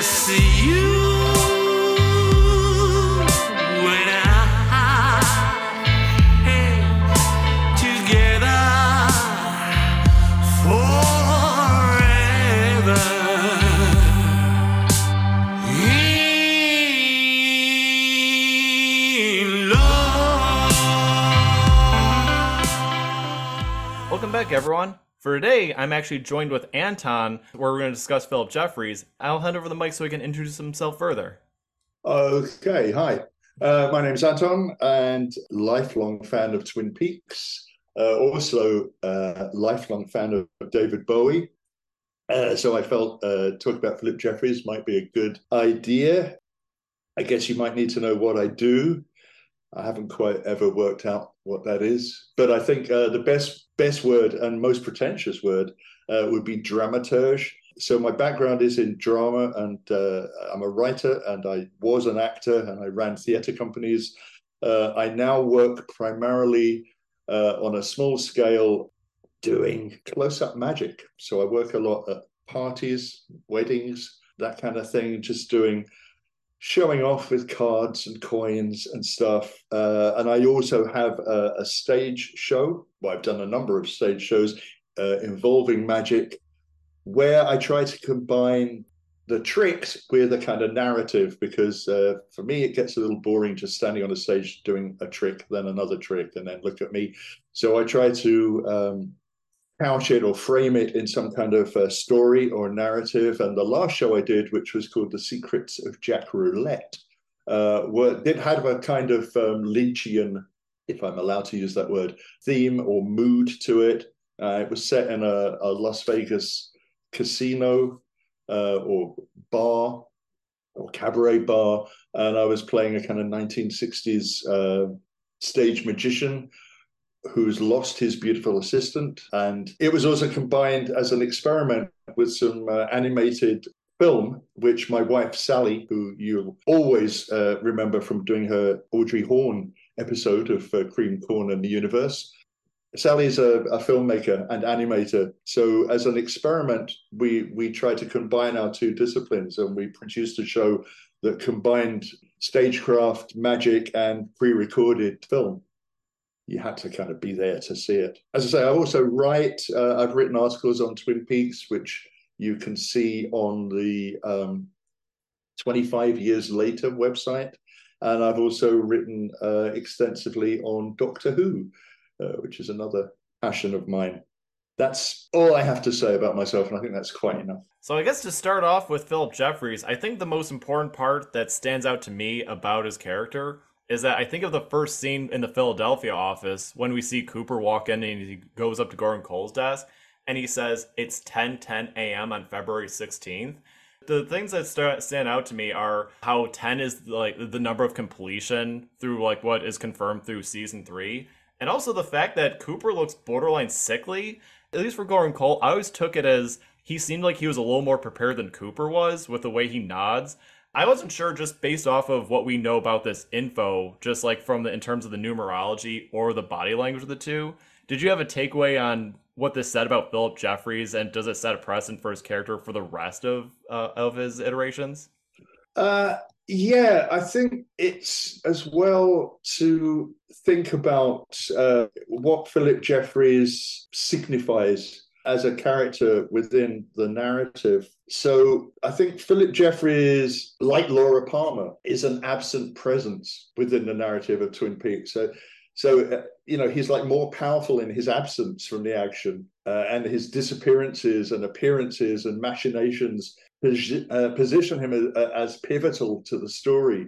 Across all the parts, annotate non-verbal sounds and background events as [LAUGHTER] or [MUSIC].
just you and I hey, together forever. In love. Welcome back, everyone. For today, I'm actually joined with Anton, where we're going to discuss Phillip Jeffries. I'll hand over the mic so he can introduce himself further. Okay, hi. Uh, my is Anton, and lifelong fan of Twin Peaks. Uh, also, uh, lifelong fan of David Bowie. Uh, so I felt uh, talk about Phillip Jeffries might be a good idea. I guess you might need to know what I do. I haven't quite ever worked out what that is, but I think uh, the best best word and most pretentious word uh, would be dramaturge. So my background is in drama, and uh, I'm a writer, and I was an actor, and I ran theatre companies. Uh, I now work primarily uh, on a small scale doing close-up magic. So I work a lot at parties, weddings, that kind of thing, just doing showing off with cards and coins and stuff. Uh, and I also have a, a, stage show. Well, I've done a number of stage shows uh, involving magic, where I try to combine the tricks with a kind of narrative. Because uh, for me, it gets a little boring just standing on a stage doing a trick, then another trick, and then look at me. So I try to um, couch it or frame it in some kind of uh, story or narrative. And the last show I did, which was called The Secrets of Jack Roulette, uh, were, did have a kind of um, Lynchian, if I'm allowed to use that word, theme or mood to it. Uh, it was set in a, a Las Vegas casino uh, or bar or cabaret bar, and I was playing a kind of 1960s uh, stage magician who's lost his beautiful assistant. And it was also combined as an experiment with some uh, animated film, which my wife Sally, who you always uh, remember from doing her Audrey Horne episode of uh, Cream Corn and the Universe. Sally's a, a, filmmaker and animator. So, as an experiment, we we tried to combine our two disciplines, and we produced a show that combined stagecraft, magic, and pre-recorded film you had to kind of be there to see it. As I say, I also write. Uh, I've written articles on Twin Peaks, which you can see on the um, 25 years later website, and I've also written uh, extensively on Doctor Who, uh, which is another passion of mine. That's all I have to say about myself, and I think that's quite enough. So, I guess to start off with Phillip Jeffries, I think the most important part that stands out to me about his character is that I think of the first scene in the Philadelphia office when we see Cooper walk in and he goes up to Gordon Cole's desk and he says it's 10 10 a.m. on February 16th. The things that start, stand out to me are how 10 is like the number of completion through like what is confirmed through season 3 and also the fact that Cooper looks borderline sickly. At least for Gordon Cole, I always took it as he seemed like he was a little more prepared than Cooper was with the way he nods. I wasn't sure just based off of what we know about this info, just like from the in terms of the numerology or the body language of the two. Did you have a takeaway on what this said about Phillip Jeffries, and does it set a precedent for his character for the rest of uh, of his iterations? Uh, yeah, I think it's as well to think about uh, what Phillip Jeffries signifies as a character within the narrative. So I think Phillip Jeffries, like Laura Palmer, is an absent presence within the narrative of Twin Peaks. So, so uh, you know, he's like more powerful in his absence from the action, uh, and his disappearances and appearances and machinations uh, position him as, as pivotal to the story.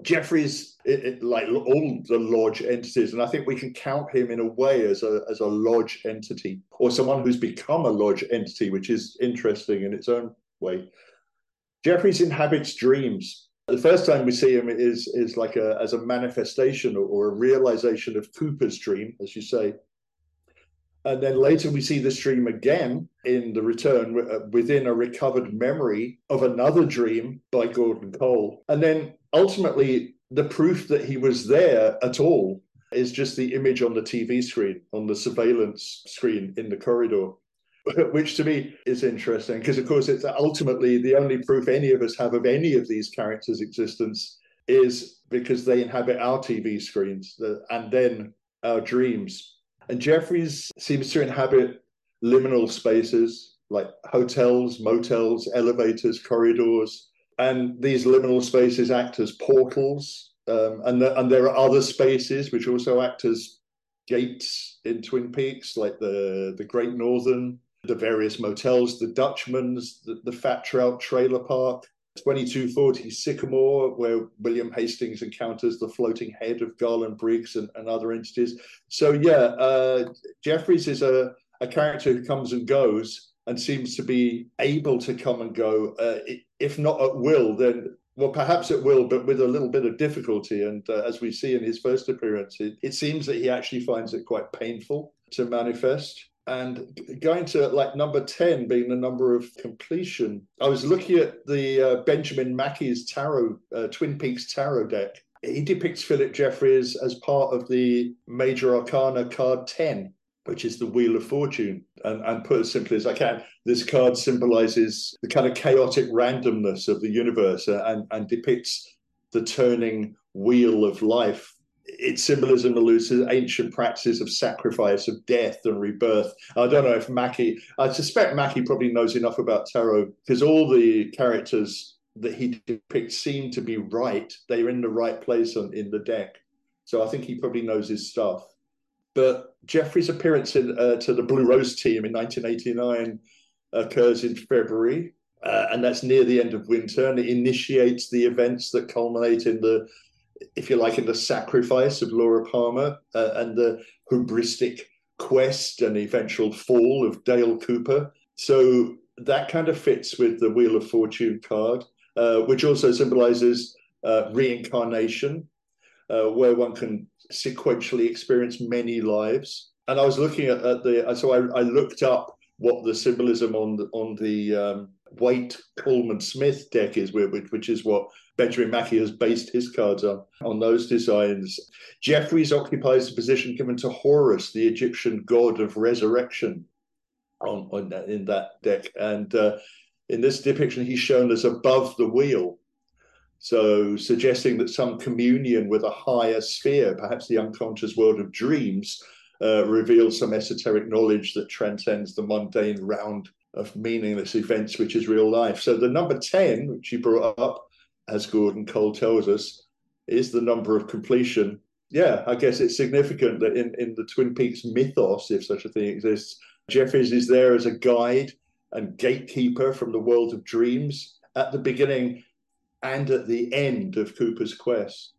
Jeffries, it, it, like all the lodge entities, and I think we can count him in a way as a as a lodge entity or someone who's become a lodge entity, which is interesting in its own way. Jeffries inhabits dreams. The first time we see him is is like a as a manifestation or, or a realization of Cooper's dream, as you say. And then later we see this dream again in the return uh, within a recovered memory of another dream by Gordon Cole. And then ultimately, the proof that he was there at all is just the image on the TV screen, on the surveillance screen in the corridor. [LAUGHS] which to me is interesting because, of course, it's ultimately the only proof any of us have of any of these characters' existence is because they inhabit our TV screens and then our dreams. And Jeffries seems to inhabit liminal spaces like hotels, motels, elevators, corridors. And these liminal spaces act as portals. Um, and, the, and there are other spaces which also act as gates in Twin Peaks, like the, the Great Northern, the various motels, the Dutchman's, the, the Fat Trout Trailer Park, 2240 Sycamore, where William Hastings encounters the floating head of Garland Briggs and, and other entities. So, yeah, uh, Jeffries is a, a character who comes and goes and seems to be able to come and go, uh, if not at will, then well, perhaps it will, but with a little bit of difficulty. And uh, as we see in his first appearance, it, it seems that he actually finds it quite painful to manifest. And going to like number 10 being the number of completion i was looking at the uh, benjamin mackey's tarot uh, twin peaks tarot deck. He depicts phillip jeffries as part of the major arcana card 10 which is the wheel of fortune and, and put as simply as i can this card symbolizes the kind of chaotic randomness of the universe uh, and, and depicts the turning wheel of life its symbolism alludes to ancient practices of sacrifice, of death and rebirth. I don't know if Mackey, I suspect Mackey probably knows enough about tarot because all the characters that he depicts seem to be right. They're in the right place on, in the deck. So I think he probably knows his stuff. But Jeffries' appearance in, uh, to the Blue Rose team in 1989 occurs in February. Uh, and that's near the end of winter, and it initiates the events that culminate in the if you like, in the sacrifice of Laura Palmer uh, and the hubristic quest and eventual fall of Dale Cooper. So that kind of fits with the Wheel of Fortune card, uh, which also symbolizes uh, reincarnation, uh, where one can sequentially experience many lives. And I was looking at, at the, so I, I, looked up what the symbolism on the, on the um, Waite Colman Smith deck is, which, which is what Benjamin Mackey has based his cards on, on those designs. Jeffries occupies the position given to Horus, the Egyptian god of resurrection, on, on that, in that deck. And uh, in this depiction, he's shown as above the wheel. So, suggesting that some communion with a higher sphere, perhaps the unconscious world of dreams, uh, reveals some esoteric knowledge that transcends the mundane round of meaningless events, which is real life. So, the number 10, which you brought up, as Gordon Cole tells us, is the number of completion. Yeah, I guess it's significant that in, in the Twin Peaks mythos, if such a thing exists, Jeffries is there as a guide and gatekeeper from the world of dreams at the beginning and at the end of Cooper's quest.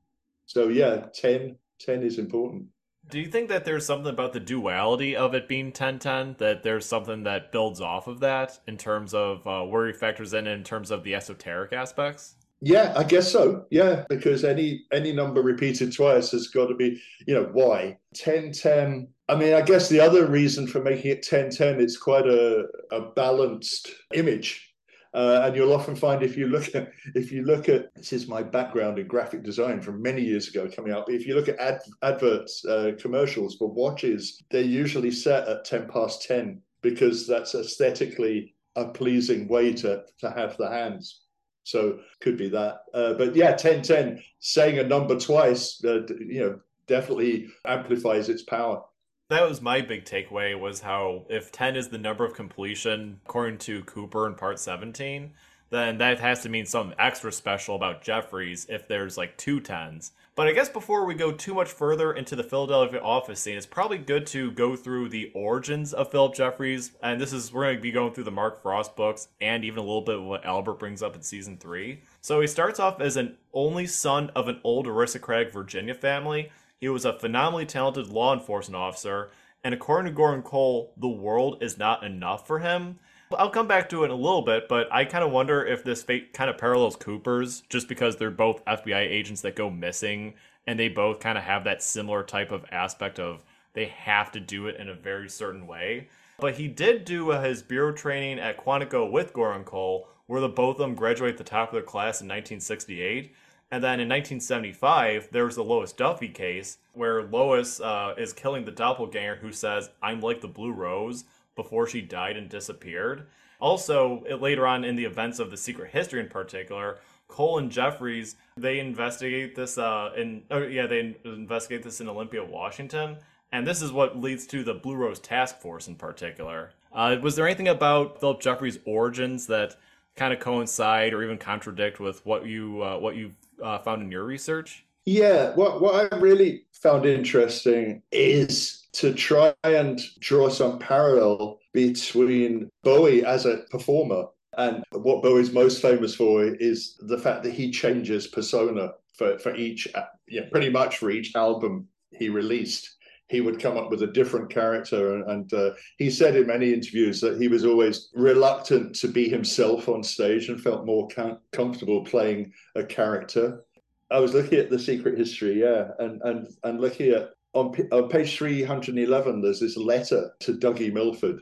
So, yeah, 10, 10 is important. Do you think that there's something about the duality of it being 1010 that there's something that builds off of that in terms of uh, where he factors in in terms of the esoteric aspects? Yeah, I guess so. Yeah, because any any number repeated twice has got to be, you know, why? 10 10. I mean, I guess the other reason for making it 10 10, it's quite a, a balanced image. Uh, and you'll often find if you look at if you look at this is my background in graphic design from many years ago coming up. If you look at ad, adverts, uh, commercials for watches, they're usually set at ten past ten because that's aesthetically a pleasing way to to have the hands. So could be that. Uh, but yeah, 1010, saying a number twice, uh, you know, definitely amplifies its power. That was my big takeaway was how if 10 is the number of completion, according to Cooper in part 17, then that has to mean something extra special about Jeffries if there's like two tens. But I guess before we go too much further into the Philadelphia office scene, it's probably good to go through the origins of Phillip Jeffries. And this is, we're going to be going through the Mark Frost books and even a little bit of what Albert brings up in season three. So he starts off as an only son of an old aristocratic Virginia family. He was a phenomenally talented law enforcement officer. And according to Gordon Cole, the world is not enough for him. I'll come back to it in a little bit, but I kind of wonder if this fate kind of parallels Cooper's just because they're both FBI agents that go missing and they both kind of have that similar type of aspect of they have to do it in a very certain way. But he did do his bureau training at Quantico with Gordon Cole, where the both of them graduate the top of their class in 1968. And then in 1975, there was the Lois Duffy case, where Lois uh, is killing the doppelganger who says, I'm like the Blue Rose, before she died and disappeared. Also, later on in the events of the secret history in particular, Cole and Jeffries they investigate this uh, in oh yeah they investigate this in Olympia, Washington, and this is what leads to the Blue Rose Task Force in particular. Uh, was there anything about Phillip Jeffries' origins that kind of coincide or even contradict with what you uh, what you uh, found in your research? Yeah, what what I really found interesting is to try and draw some parallel between Bowie as a performer and what Bowie's most famous for is the fact that he changes persona for, for each, yeah, pretty much for each album he released. He would come up with a different character. And, and uh, he said in many interviews that he was always reluctant to be himself on stage and felt more com- comfortable playing a character. I was looking at the secret history, yeah, and, and, and looking at on, on page 311, there's this letter to Dougie Milford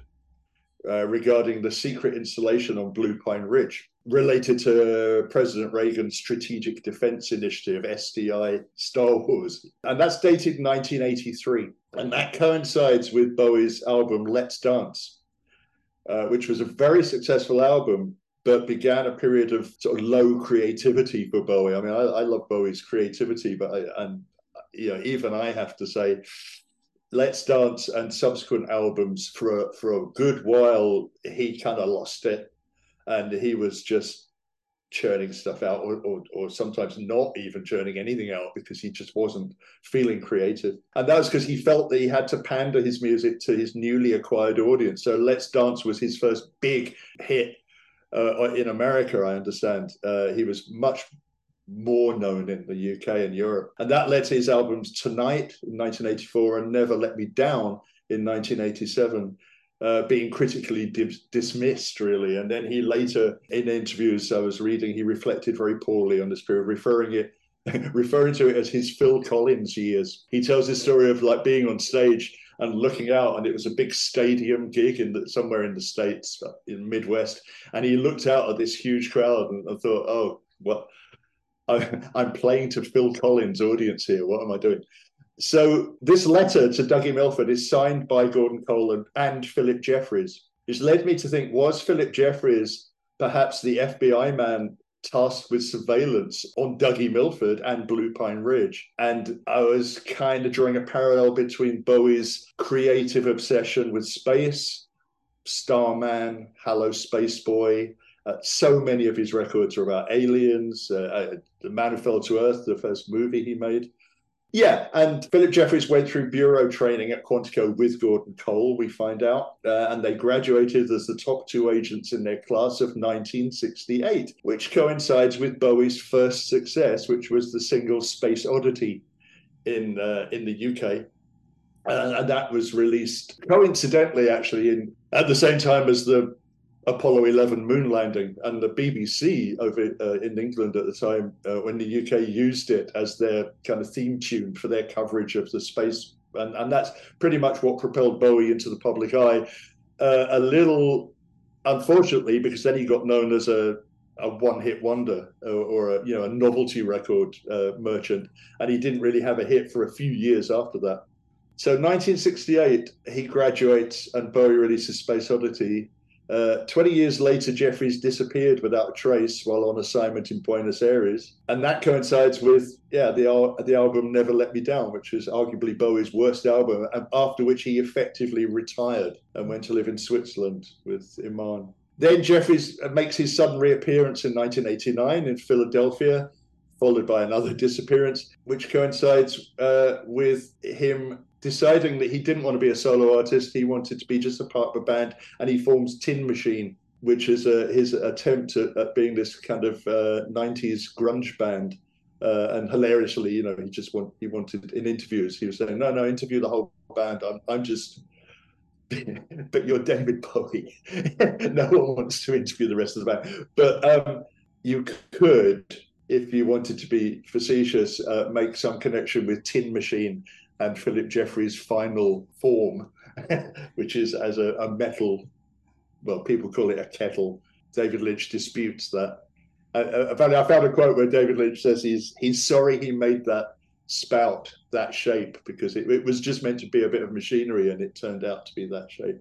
uh, regarding the secret installation on Blue Pine Ridge related to President Reagan's Strategic Defense Initiative, SDI Star Wars. And that's dated 1983. And that coincides with Bowie's album Let's Dance, uh, which was a very successful album, but began a period of sort of low creativity for Bowie. I mean, I, I love Bowie's creativity, but I, and you know, even I have to say, Let's Dance and subsequent albums for a, for a good while, he kind of lost it, and he was just churning stuff out, or, or, or sometimes not even churning anything out because he just wasn't feeling creative. And that was because he felt that he had to pander his music to his newly acquired audience. So Let's Dance was his first big hit uh, in America, I understand. Uh, he was much more known in the UK and Europe. And that led to his albums Tonight in 1984 and Never Let Me Down in 1987. Uh, being critically di- dismissed, really. And then he later, in interviews I was reading, he reflected very poorly on this period, referring it, [LAUGHS] referring to it as his Phil Collins years. He tells his story of like being on stage and looking out, and it was a big stadium gig in the, somewhere in the states, in Midwest, and he looked out at this huge crowd and, and thought, "Oh, well, [LAUGHS] I, am playing to Phil Collins' audience here. What am I doing? So this letter to Dougie Milford is signed by Gordon Cole and, Phillip Jeffries, which led me to think, was Phillip Jeffries perhaps the FBI man tasked with surveillance on Dougie Milford and Blue Pine Ridge. And I was kind of drawing a parallel between Bowie's creative obsession with space, Starman, Hello Space Boy, uh, so many of his records are about aliens. Uh, uh, the Man Who Fell to Earth, the first movie he made. Yeah, and Phillip Jeffries went through bureau training at Quantico with Gordon Cole, we find out, uh, and they graduated as the top two agents in their class of 1968, which coincides with Bowie's first success, which was the single Space Oddity in uh, in the UK. Uh, and that was released coincidentally, actually, in at the same time as the Apollo 11 moon landing, and the BBC over uh, in England at the time, uh, when the UK used it as their kind of theme tune for their coverage of the space, and, and that's pretty much what propelled Bowie into the public eye. Uh, a little, unfortunately, because then he got known as a a one-hit wonder or, or, a you know a novelty record uh, merchant, and he didn't really have a hit for a few years after that. So 1968, he graduates, and Bowie releases Space Oddity uh, 20 years later, Jeffries disappeared without a trace while on assignment in Buenos Aires. And that coincides with, yeah, the, the album Never Let Me Down, which is arguably Bowie's worst album, after which he effectively retired and went to live in Switzerland with Iman. Then Jeffries makes his sudden reappearance in 1989 in Philadelphia, followed by another [LAUGHS] disappearance, which coincides uh, with him deciding that he didn't want to be a solo artist. He wanted to be just a part of a band, and he forms Tin Machine, which is a, his attempt at, at being this kind of uh, 90s grunge band. Uh, and hilariously, you know, he just want he wanted in interviews. He was saying, "No, no, interview the whole band. I'm, I'm just." [LAUGHS] but you're David Bowie. [LAUGHS] no one wants to interview the rest of the band. But um, you could, if you wanted to be facetious, uh, make some connection with Tin Machine and Phillip Jeffries' final form, [LAUGHS] which is as a, a, metal, well, people call it a kettle. David Lynch disputes that. Uh, uh I found a quote where David Lynch says he's he's sorry he made that spout that shape because it, it was just meant to be a bit of machinery and it turned out to be that shape.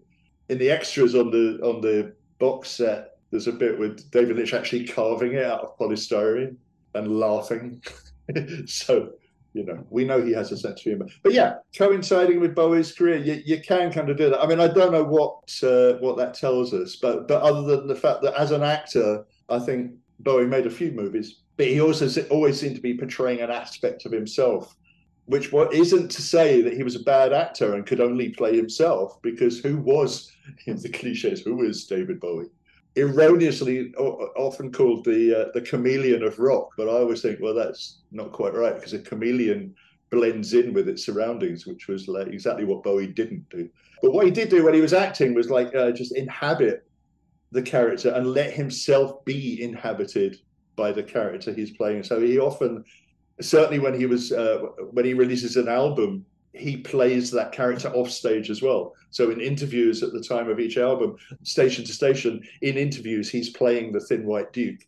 in the extras on the on the box set, there's a bit with David Lynch actually carving it out of polystyrene and laughing. [LAUGHS] so you know, we know he has a sense of humor. But yeah, coinciding with Bowie's career, you, you can kind of do that. I mean, I don't know what uh, what that tells us, but but other than the fact that as an actor, I think Bowie made a few movies, but he also always seemed to be portraying an aspect of himself, which what isn't to say that he was a bad actor and could only play himself, because who was [LAUGHS] in the cliches? Who is David Bowie? Erroneously often called the uh, the chameleon of rock, but I always think, well, that's not quite right because a chameleon blends in with its surroundings, which was like exactly what Bowie didn't do. But what he did do when he was acting was like uh, just inhabit the character and let himself be inhabited by the character he's playing. So he often, certainly when he was uh, when he releases an album, he plays that character off stage as well. So in interviews at the time of each album, station to station, in interviews, he's playing the Thin White Duke.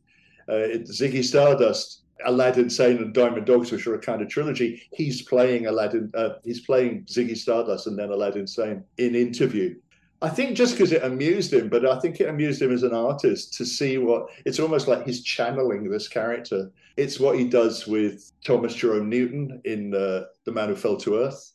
Uh, Ziggy Stardust, Aladdin Sane, and Diamond Dogs, which are a kind of trilogy. He's playing Aladdin. Uh, he's playing Ziggy Stardust and then Aladdin Sane in interview. I think just because it amused him, but I think it amused him as an artist to see what it's almost like he's channeling this character. It's what he does with Thomas Jerome Newton in uh, The Man Who Fell to Earth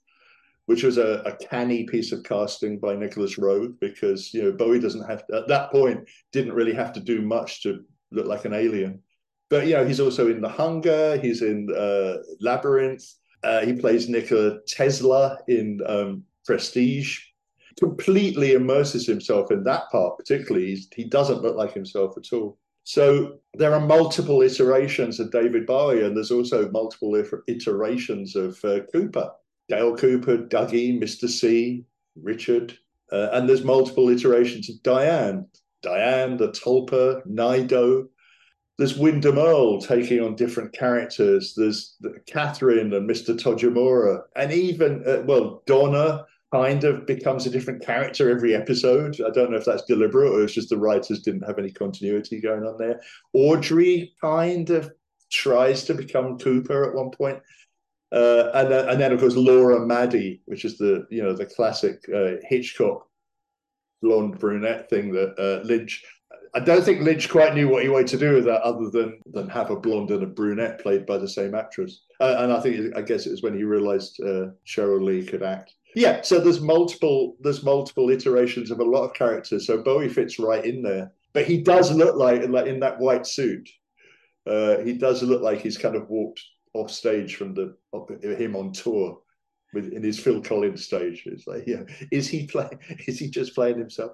which was a, a, canny piece of casting by Nicolas Roeg because you know Bowie doesn't have to, at that point didn't really have to do much to look like an alien. But you know he's also in The Hunger, he's in uh, Labyrinth, uh, he plays Nikola Tesla in um, Prestige. Completely immerses himself in that part, particularly. He doesn't look like himself at all. So there are multiple iterations of David Bowie, and there's also multiple iterations of uh, Cooper. Dale Cooper, Dougie, Mr. C, Richard, uh, and there's multiple iterations of Diane. Diane, the Tulpa, Naido. There's Windom Earle taking on different characters. There's Catherine and Mr. Tojamura. And even, uh, well, Donna kind of becomes a different character every episode. I don't know if that's deliberate or it's just the writers didn't have any continuity going on there. Audrey kind of tries to become Cooper at one point. Uh, and then, and then of course Laura Maddy, which is the you know the classic uh, Hitchcock blonde brunette thing that uh, Lynch. I don't think Lynch quite knew what he wanted to do with that, other than than have a blonde and a brunette played by the same actress. Uh, and I think I guess it was when he realised uh, Sheryl Lee could act. Yeah, so there's multiple there's multiple iterations of a lot of characters. So Bowie fits right in there, but he does look like like in that white suit. Uh, he does look like he's kind of walked off stage from the him on tour with in his Phil Collins stage. It's like, yeah, is he playing? [LAUGHS] Is he just playing himself?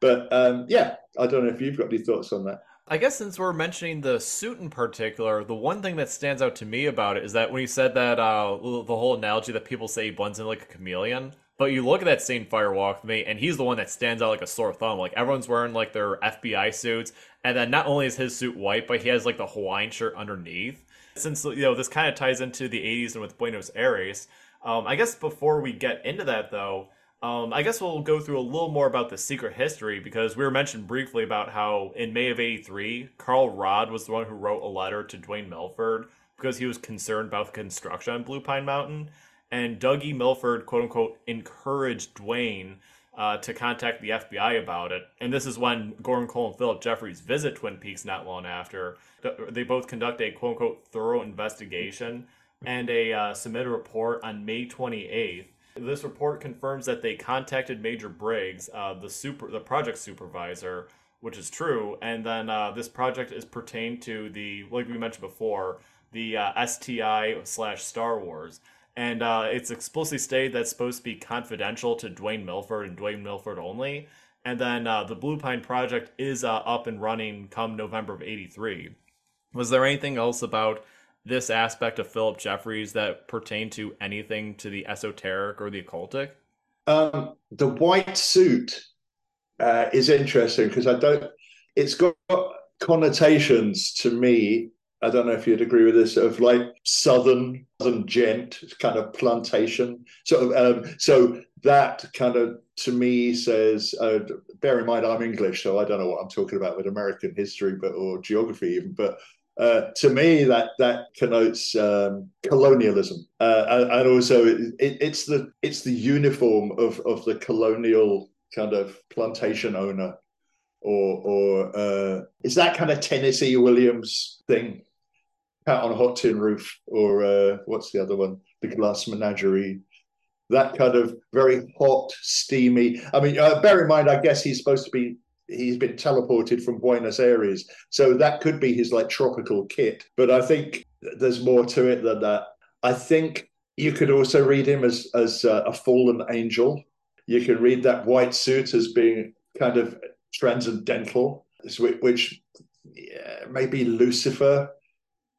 But um, yeah, I don't know if you've got any thoughts on that. I guess since we're mentioning the suit in particular, the one thing that stands out to me about it is that when you said that uh, the whole analogy that people say he blends in like a chameleon, but you look at that same firewalk with me, and he's the one that stands out like a sore thumb. Like everyone's wearing like their FBI suits, and then not only is his suit white, but he has like the Hawaiian shirt underneath since you know this kind of ties into the 80s and with Buenos Aires. Um, I guess before we get into that though, um, I guess we'll go through a little more about the secret history because we were mentioned briefly about how in May of '83, Carl Rodd was the one who wrote a letter to Dwayne Milford because he was concerned about the construction on Blue Pine Mountain, and Dougie Milford, quote unquote, encouraged Dwayne uh, to contact the FBI about it. And this is when Gordon Cole and Phillip Jeffries visit Twin Peaks not long after. They both conduct a quote unquote thorough investigation and a uh, submit a report on May 28th. This report confirms that they contacted Major Briggs, uh, the super the project supervisor, which is true. And then uh, this project is pertained to the like we mentioned before, the uh, SDI slash Star Wars and uh, it's explicitly stated that's supposed to be confidential to Dwayne Milford and Dwayne Milford only. And then uh, the Blue Pine project is uh, up and running come November of '83. Was there anything else about this aspect of Phillip Jeffries that pertain to anything to the esoteric or the occultic? Um, the white suit uh, is interesting because I don't. It's got connotations to me I don't know if you'd agree with this, of like southern southern gent kind of plantation. Of um, so that kind of to me says, uh, bear in mind I'm English, so I don't know what I'm talking about with American history, but or geography even, but. Uh, to me, that that connotes um, colonialism, uh, and, also it, it's the it's the uniform of of the colonial kind of plantation owner, or or uh, is that kind of Tennessee Williams thing? Cat on a hot tin roof, or uh, what's the other one? The Glass Menagerie. That kind of very hot, steamy. I mean, uh, bear in mind, I guess he's supposed to be he's been teleported from Buenos Aires, so that could be his like tropical kit. But I think there's more to it than that. I think you could also read him as as uh, a fallen angel. You can read that white suit as being kind of transcendental, which yeah, maybe Lucifer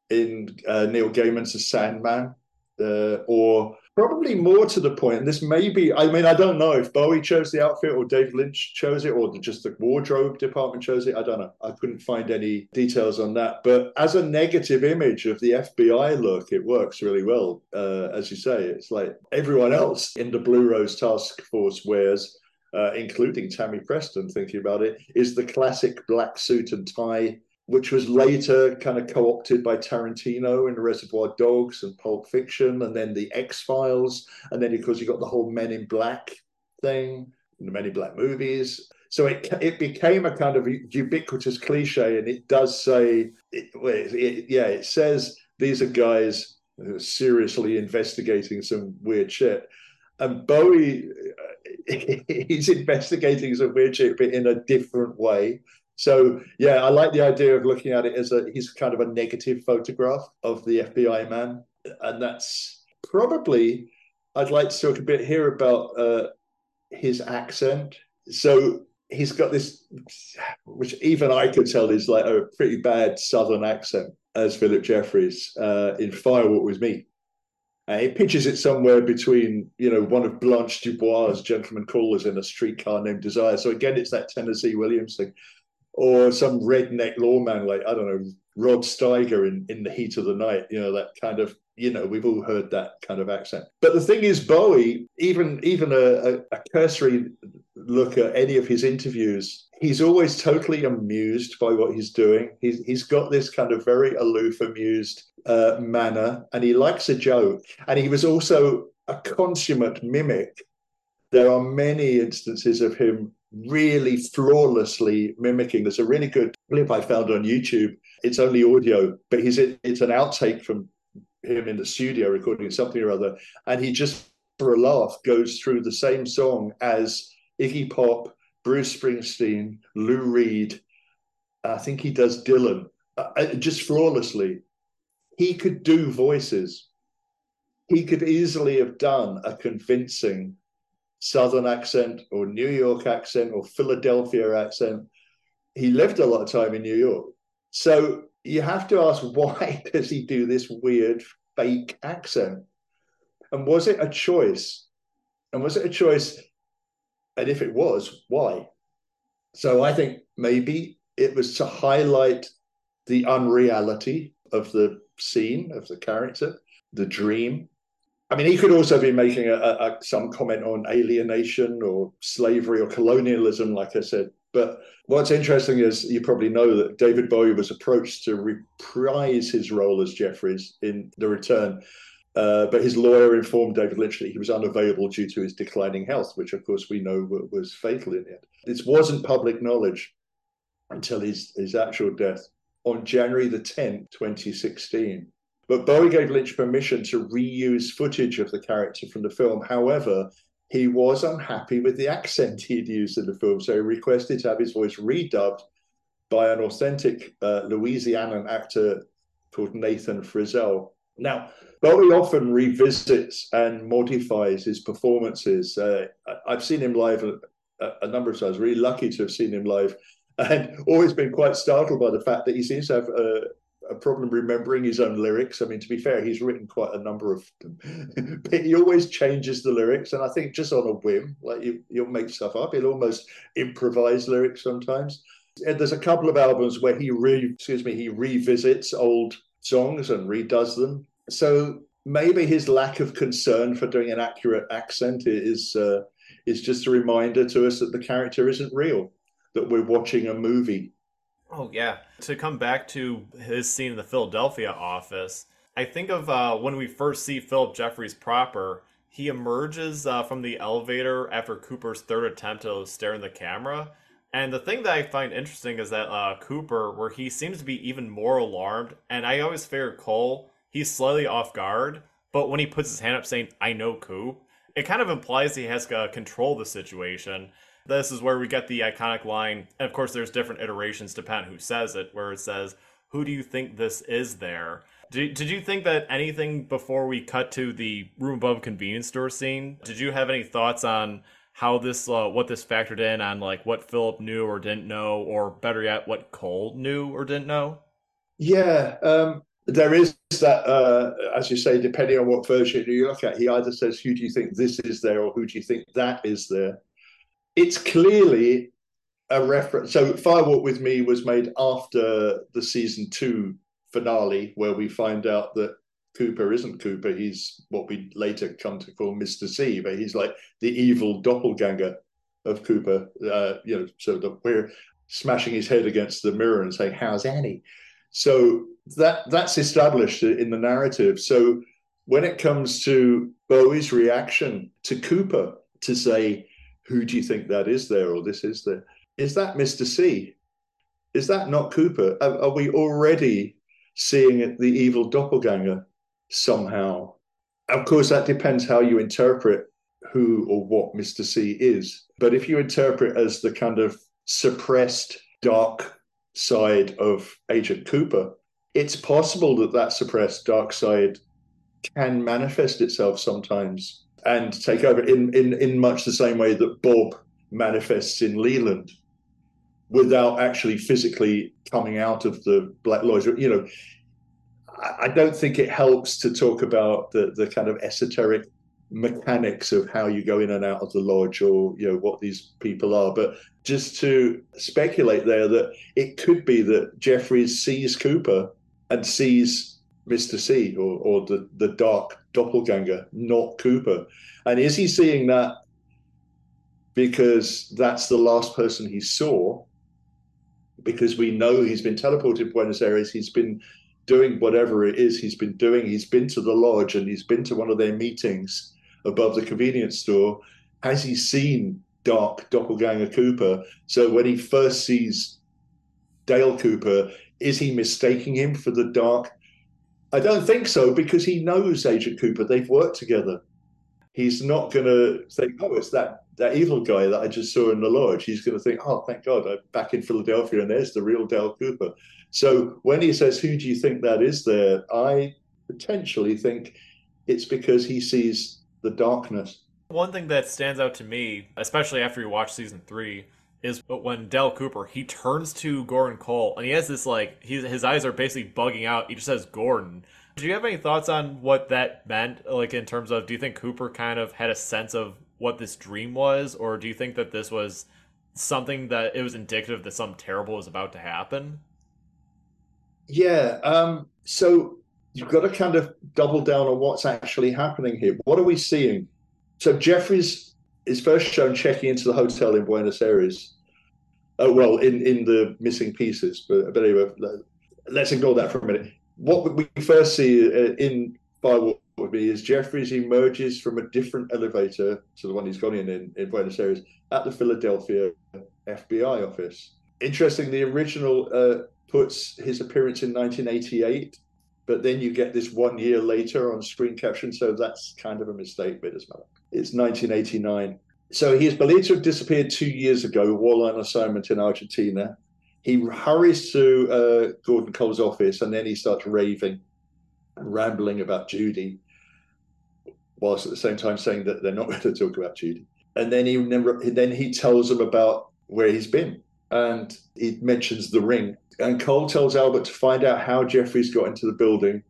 in uh, Neil Gaiman's The Sandman, uh, or probably more to the point, and this may be, I mean, I don't know if Bowie chose the outfit or Dave Lynch chose it or just the wardrobe department chose it. I don't know. I couldn't find any details on that. But as a negative image of the FBI look, it works really well. Uh, as you say, it's like everyone else in the Blue Rose Task Force wears. Uh, including Tammy Preston, thinking about it, is the classic black suit and tie which was later kind of co-opted by Tarantino in Reservoir Dogs and Pulp Fiction, and then the X Files, and then of course you got the whole Men in Black thing, the Men in Black movies. So it it became a kind of ubiquitous cliche, and it does say, it, it, yeah, it says these are guys who are seriously investigating some weird shit, and Bowie. [LAUGHS] He's investigating some weird shit, but in a different way so yeah, I like the idea of looking at it as a he's kind of a negative photograph of the FBI man, and that's probably I'd like to talk a bit here about uh, his accent. So he's got this, which even I could tell is like a pretty bad Southern accent as Phillip Jeffries uh, in Firewalk with Me. Uh, he pitches it somewhere between, you know, one of Blanche Dubois' gentleman callers in a streetcar named Desire. So again, it's that Tennessee Williams thing or some redneck lawman like I don't know Rod Steiger in in the heat of the night. You know that kind of you know we've all heard that kind of accent. But the thing is, Bowie, even even a, a, cursory look at any of his interviews, he's always totally amused by what he's doing. He's he's got this kind of very aloof, amused uh, manner, and he likes a joke. And he was also a consummate mimic. There are many instances of him really flawlessly mimicking. There's a really good clip I found on YouTube. It's only audio, but he's it's an outtake from him in the studio recording something or other, and he just for a laugh goes through the same song as Iggy Pop, Bruce Springsteen, Lou Reed. I think he does Dylan uh, uh just flawlessly. He could do voices. He could easily have done a convincing Southern accent or New York accent or Philadelphia accent. He lived a lot of time in New York. So you have to ask [LAUGHS] why does he do this weird fake accent? And was it a choice? And was it a choice? And if it was, why? So I think maybe it was to highlight the unreality of the scene, of the character, the dream, I mean, he could also be making a, a, some comment on alienation or slavery or colonialism, like I said. But what's interesting is you probably know that David Bowie was approached to reprise his role as Jeffries in The Return. Uh, but his lawyer informed David Lynch that he was unavailable due to his declining health, which, of course, we know was fatal in the end. This wasn't public knowledge until his, his actual death on January the 10th, 2016. But Bowie gave Lynch permission to reuse footage of the character from the film. However, he was unhappy with the accent [LAUGHS] he'd used in the film, so he requested to have his voice redubbed by an authentic uh, Louisianan actor called Nathan Frizzell. Now, Bowie often revisits and modifies his performances. Uh, I've seen him live a, a, number of times, really lucky to have seen him live, and always been quite startled by the fact that he seems to have uh, a problem remembering his own lyrics. I mean, to be fair, he's written quite a number of them, [LAUGHS] but he always changes the lyrics, and I think just on a whim, like you, will make stuff up. He'll almost improvise lyrics sometimes. And there's a couple of albums where he re, excuse me, he revisits old songs and redoes them. So maybe his lack of concern for doing an accurate accent is uh, is just a reminder to us that the character isn't real, that we're watching a movie Oh yeah. To come back to his scene in the Philadelphia office, I think of uh, when we first see Phillip Jeffries proper. he emerges uh, from the elevator after Cooper's third attempt to stare in the camera. And the thing that I find interesting is that uh, Cooper, where he seems to be even more alarmed, and I always fear Cole, he's slightly off guard, but when he puts his hand up saying, I know Coop, it kind of implies he has to control the situation. This is where we get the iconic line, and of course, there's different iterations depending who says it, where it says, Who do you think this is there? Did, did you think that anything before we cut to the room above convenience store scene? Did you have any thoughts on how this, uh, what this factored in on like what Phillip knew or didn't know, or better yet, what Cole knew or didn't know? Yeah, um, there is that, uh, as you say, depending on what version you look at, he either says, Who do you think this is there, or who do you think that is there? It's clearly a reference. So, Firewalk with Me was made after the season two finale, where we find out that Cooper isn't Cooper. He's what we later come to call Mr. C, but he's like the evil doppelganger of Cooper. Uh, you know, so that we're smashing his head against the mirror and saying, How's Annie? So that that's established in the narrative. So when it comes to Bowie's reaction to Cooper to say, "Who do you think that is there, or this is there? Is that Mister C? Is that not Cooper? Are, are we already seeing it, the evil doppelganger somehow? Of course, that depends how you interpret who or what Mister C is. But if you interpret as the kind of suppressed dark side of Agent Cooper, it's possible that that suppressed dark side can manifest itself sometimes and take over in, in, in much the same way that Bob manifests in Leland without actually physically coming out of the Black Lodge. You know, I, don't think it helps to talk about the, the kind of esoteric mechanics of how you go in and out of the lodge or you know what these people are but just to speculate there that it could be that jeffries sees cooper and sees mr c or, or the, the dark doppelganger not cooper and is he seeing that because that's the last person he saw because we know he's been teleported to buenos aires he's been doing whatever it is he's been doing he's been to the lodge and he's been to one of their meetings above the convenience store. Has he seen Dark Doppelganger Cooper? So when he first sees Dale Cooper, is he mistaking him for the Dark? I don't think so because he knows Agent Cooper. They've worked together. He's not going to think, oh, it's that that evil guy that I just saw in the lodge. He's going to think, oh, thank God, I'm back in Philadelphia and there's the real Dale Cooper. So when he says, who do you think that is there? I potentially think it's because he sees the darkness. One thing that stands out to me, especially after you watch season three, is when Dale Cooper he turns to Gordon Cole and he has this like he, his eyes are basically bugging out. He just says Gordon. Do you have any thoughts on what that meant? Like in terms of, do you think Cooper kind of had a sense of what this dream was, or do you think that this was something that it was indicative that something terrible was about to happen? Yeah. Um, so you've got to kind of double down on what's actually happening here. What are we seeing? So Jeffries is first shown checking into the hotel in Buenos Aires. Oh, well, in, in the missing pieces, but, but anyway, let's ignore that for a minute. What we first see uh, in Firewalk with Me is Jeffries emerges from a different elevator to the one he's gone in, in in Buenos Aires at the Philadelphia FBI office. Interesting, the original uh, puts his appearance in 1988 but then you get this one year later on screen caption. So that's kind of a mistake, not. It's 1989. So he is believed to have disappeared two years ago while on assignment in Argentina. He hurries to uh, Gordon Cole's office and then he starts raving and rambling about Judy, whilst at the same time saying that they're not [LAUGHS] going to talk about Judy. And then he then he tells them about where he's been and he mentions the ring. And Cole tells Albert to find out how Jeffries got into the building.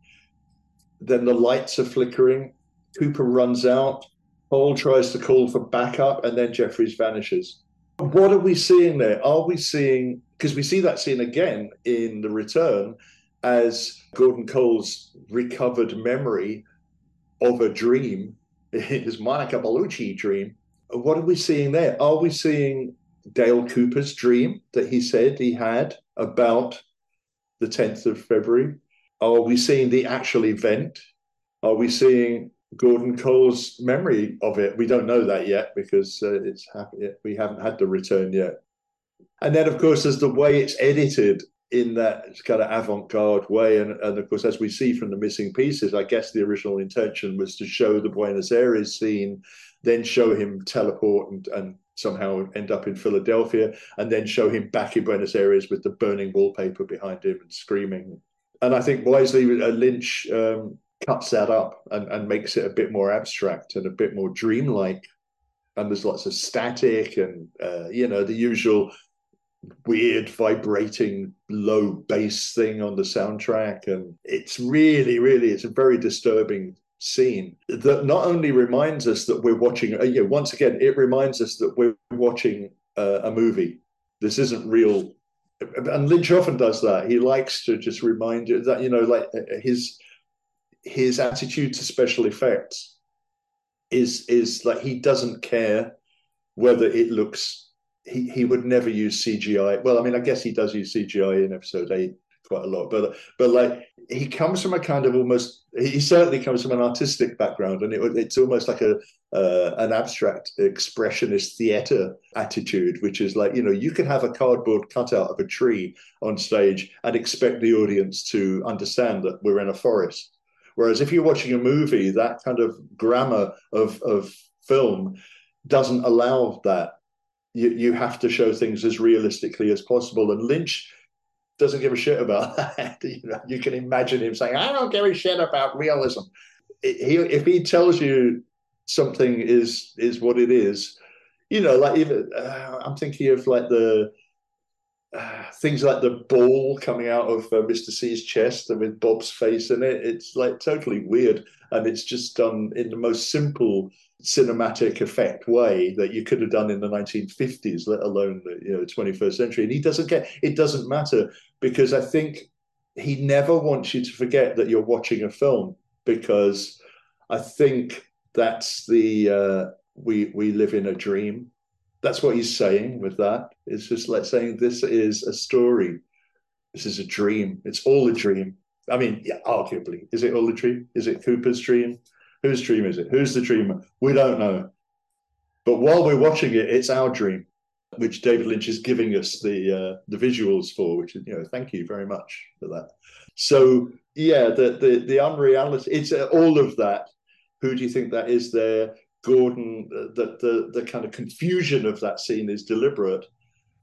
Then the lights are flickering. Cooper runs out. Cole tries to call for backup, and then Jeffries vanishes. What are we seeing there? Are we seeing, because we see that scene again in The Return as Gordon Cole's recovered memory of a dream, [LAUGHS] his Monica Bellucci dream. What are we seeing there? Are we seeing Dale Cooper's dream that he said he had about the 10th of February? Are we seeing the actual event? Are we seeing Gordon Cole's memory of it. We don't know that yet because uh, it's. We haven't had the return yet. And then, of course, there's the way it's edited in that kind of avant-garde way. And, and of course, as we see from the missing pieces, I guess the original intention was to show the Buenos Aires scene, then show him teleport and, and somehow end up in Philadelphia, and then show him back in Buenos Aires with the burning wallpaper behind him and screaming. And I think wisely, uh, Lynch um, cuts that up and, and makes it a bit more abstract and a bit more dreamlike. And there's lots of static and, uh, you know, the usual weird vibrating low bass thing on the soundtrack and it's really really it's a very disturbing scene that not only reminds us that we're watching uh, yeah once again it reminds us that we're watching uh, a movie. This isn't real. And lynch often does that. He likes to just remind you that you know like uh, his his attitude to special effects is is like he doesn't care whether it looks he he would never use CGI. Well, I mean, I guess he does use CGI in episode eight quite a lot, but but like he comes from a kind of almost he certainly comes from an artistic background, and it, it's almost like a uh, an abstract expressionist theater attitude, which is like you know you can have a cardboard cutout of a tree on stage and expect the audience to understand that we're in a forest. Whereas if you're watching a movie, that kind of grammar of of film doesn't allow that you, you have to show things as realistically as possible. And Lynch doesn't give a shit about [LAUGHS] that. you, know, you can imagine him saying, I don't give a shit about realism. He, if he tells you something is is what it is, you know, like even uh, I'm thinking of like the uh, things like the ball coming out of uh, Mr. C's chest and with Bob's face in it. It's like totally weird, and it's just done in the most simple cinematic effect way that you could have done in the 1950s, let alone the you know 21st century. And he doesn't get it doesn't matter because I think he never wants you to forget that you're watching a film because I think that's the uh, we we live in a dream. That's what he's saying with that. It's just like saying this is a story. This is a dream. It's all a dream. I mean, yeah, arguably, is it all a dream? Is it Cooper's dream? Whose dream is it? Who's the dreamer? We don't know. But while we're watching it, it's our dream, which David Lynch is giving us the uh, the visuals for. Which is, you know, thank you very much for that. So yeah, the the the unreality. It's uh, all of that. Who do you think that is there? Gordon. The the the kind of confusion of that scene is deliberate,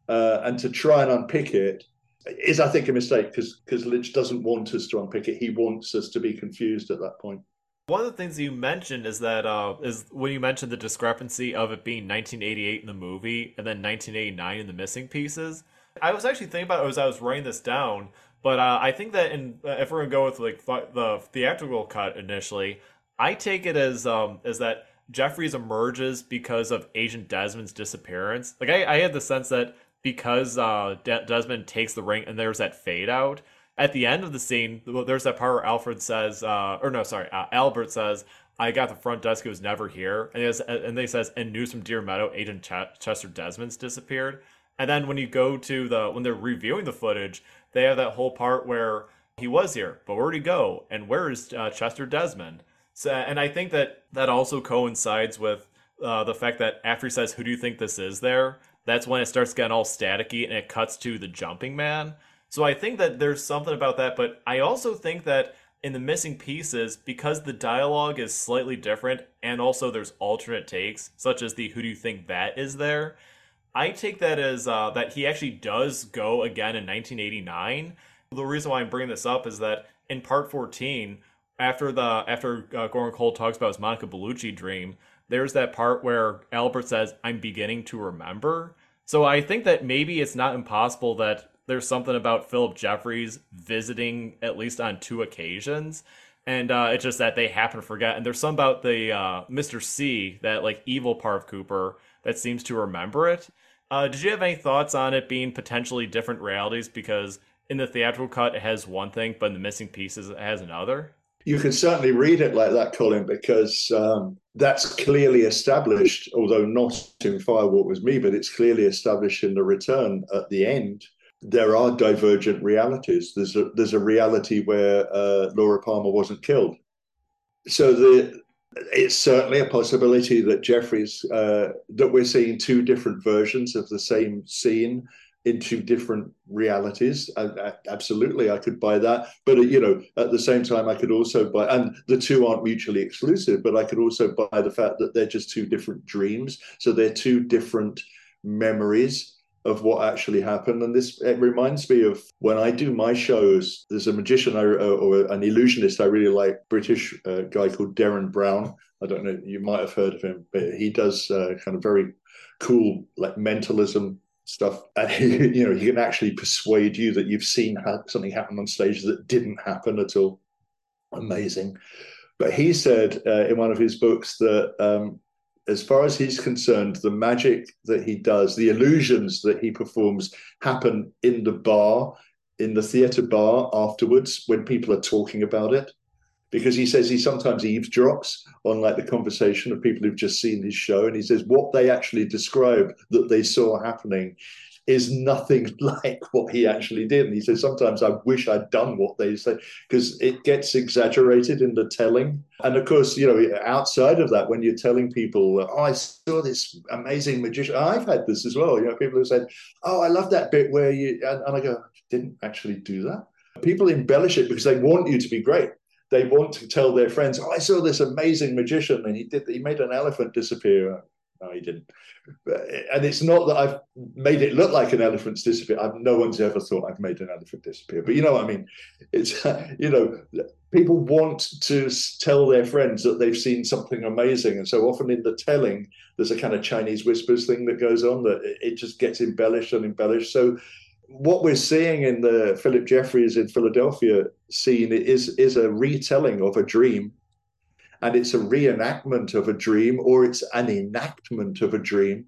uh, and to try and unpick it is, I think, a mistake because because Lynch doesn't want us to unpick it. He wants us to be confused at that point. One of the things you mentioned is that uh, is when you mentioned the discrepancy of it being 1988 in the movie and then 1989 in the missing pieces. I was actually thinking about it as I was writing this down, but uh, I think that in uh, if we're gonna go with like th- the theatrical cut initially, I take it as um as that Jeffries emerges because of Agent Desmond's disappearance. Like I, I had the sense that because uh, De- Desmond takes the ring and there's that fade out at the end of the scene, there's that part where Alfred says, uh, or no, sorry, uh, Albert says, "I got the front desk. It was never here." And, has, and they says, "And news from Deer Meadow, Agent Ch- Chester Desmond's disappeared." And then when you go to the when they're reviewing the footage, they have that whole part where he was here, but where'd he go? And where is uh, Chester Desmond? So, and I think that that also coincides with uh, the fact that after he says, "Who do you think this is?" There, that's when it starts getting all staticky, and it cuts to the jumping man. So I think that there's something about that, but I also think that in the missing pieces, because the dialogue is slightly different and also there's alternate takes, such as the who do you think that is there, I take that as uh, that he actually does go again in 1989. The reason why I'm bringing this up is that in part 14, after the after uh, Gordon Cole talks about his Monica Bellucci dream, there's that part where Albert says, "I'm beginning to remember." So I think that maybe it's not impossible that there's something about Phillip Jeffries visiting at least on two occasions. And uh, it's just that they happen to forget. And there's some about the uh, Mr. C, that like evil part of Cooper, that seems to remember it. Uh, did you have any thoughts on it being potentially different realities? Because in the theatrical cut, it has one thing, but in the missing pieces, it has another. You can certainly read it like that, Colman, because um, that's clearly established, although not in Fire Walk with Me, but it's clearly established in the return at the end there are divergent realities. There's a, there's a reality where uh, Laura Palmer wasn't killed. So the it's certainly a possibility that Jeffries uh, that we're seeing two different versions of the same scene in two different realities. I, I, absolutely, I could buy that. But you know, at the same time, I could also buy, and the two aren't mutually exclusive. But I could also buy the fact that they're just two different dreams. So they're two different memories of what actually happened. And this it reminds me of when I do my shows. There's a magician I, uh, or an illusionist I really like, British uh, guy called Derren Brown. I don't know, you might have heard of him, but he does uh, kind of very cool like mentalism stuff. And [LAUGHS] he, you know, he can actually persuade you that you've seen ha- something happen on stage that didn't happen at all. Amazing. But he said uh, in one of his books that um, as far as he's concerned, the magic that he does, the illusions that he performs happen in the bar, in the theater bar afterwards when people are talking about it. Because he says he sometimes eavesdrops on like the conversation of people who've just seen his show, and he says what they actually describe that they saw happening is nothing [LAUGHS] like what he actually did. And he says, sometimes I wish I'd done what they say because it gets exaggerated in the telling. And of course, you know, outside of that, when you're telling people, oh, I saw this amazing magician, I've had this as well. You know, people have said, oh, I love that bit where you, and, and I go, didn't actually do that. People embellish it because they want you to be great they want to tell their friends, "Oh, I saw this amazing magician, and he did. He made an elephant disappear." No, he didn't. And it's not that I've made it look like an elephant's disappear. I've, no one's ever thought I've made an elephant disappear. But you know what I mean? It's, [LAUGHS] you know, people want to tell their friends that they've seen something amazing. And so often in the telling, there's a kind of Chinese whispers thing that goes on that it just gets embellished and embellished. So what we're seeing in the Phillip Jeffries in Philadelphia scene is, is a retelling of a dream and it's a reenactment of a dream or it's an enactment of a dream.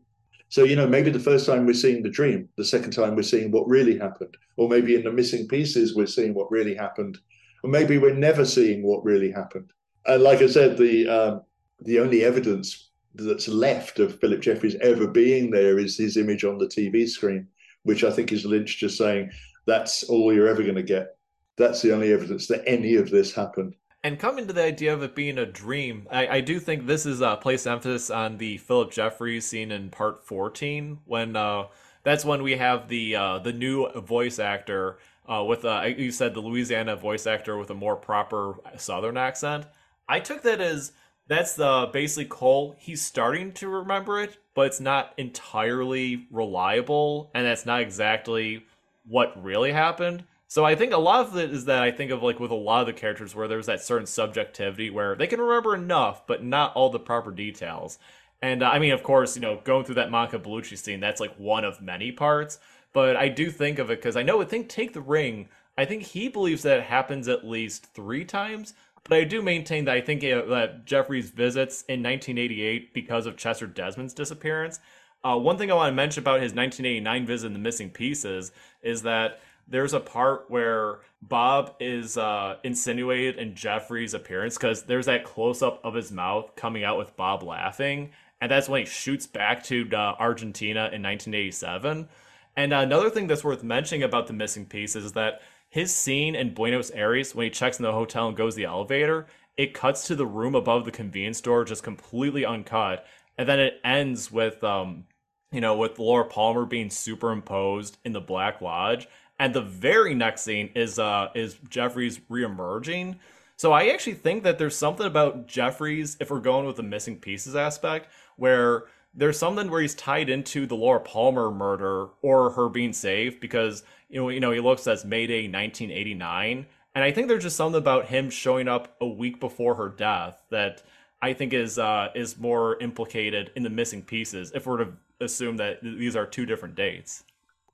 So, you know, maybe the first time we're seeing the dream, the second time we're seeing what really happened, or maybe in the missing pieces we're seeing what really happened, or maybe we're never seeing what really happened. And like I said, the um, the only evidence that's left of Phillip Jeffries ever being there is his image on the TV screen, which I think is Lynch just saying that's all you're ever going to get. That's the only evidence that any of this happened. And coming to the idea of it being a dream, I, I do think this is a place emphasis on the Phillip Jeffries scene in part 14 when uh, that's when we have the uh, the new voice actor uh, with uh, you said the Louisiana voice actor with a more proper Southern accent. I took that as that's the basically Cole. He's starting to remember it, but it's not entirely reliable, and that's not exactly what really happened. So I think a lot of it is that I think of like with a lot of the characters where there's that certain subjectivity where they can remember enough, but not all the proper details. And uh, I mean, of course, you know, going through that Monica Bellucci scene, that's like one of many parts. But I do think of it because I know I think Take the Ring. I think he believes that it happens at least three times. But I do maintain that I think uh, that Jeffries visits in 1988 because of Chester Desmond's disappearance. Uh, one thing I want to mention about his 1989 visit in the missing pieces is that there's a part where Bob is uh, insinuated in Jeffries' appearance because there's that close up of his mouth coming out with Bob laughing, and that's when he shoots back to uh, Argentina in 1987. And another thing that's worth mentioning about the missing piece is that his scene in Buenos Aires when he checks in the hotel and goes the elevator, it cuts to the room above the convenience store just completely uncut, and then it ends with um, you know, with Laura Palmer being superimposed in the Black Lodge and the very next scene is uh is Jeffries reemerging. So I actually think that there's something about Jeffries, if we're going with the missing pieces aspect, where there's something where he's tied into the Laura Palmer murder or her being saved because you know you know he looks as Mayday 1989, and I think there's just something about him showing up a week before her death that I think is uh, is more implicated in the missing pieces if we're to assume that these are two different dates.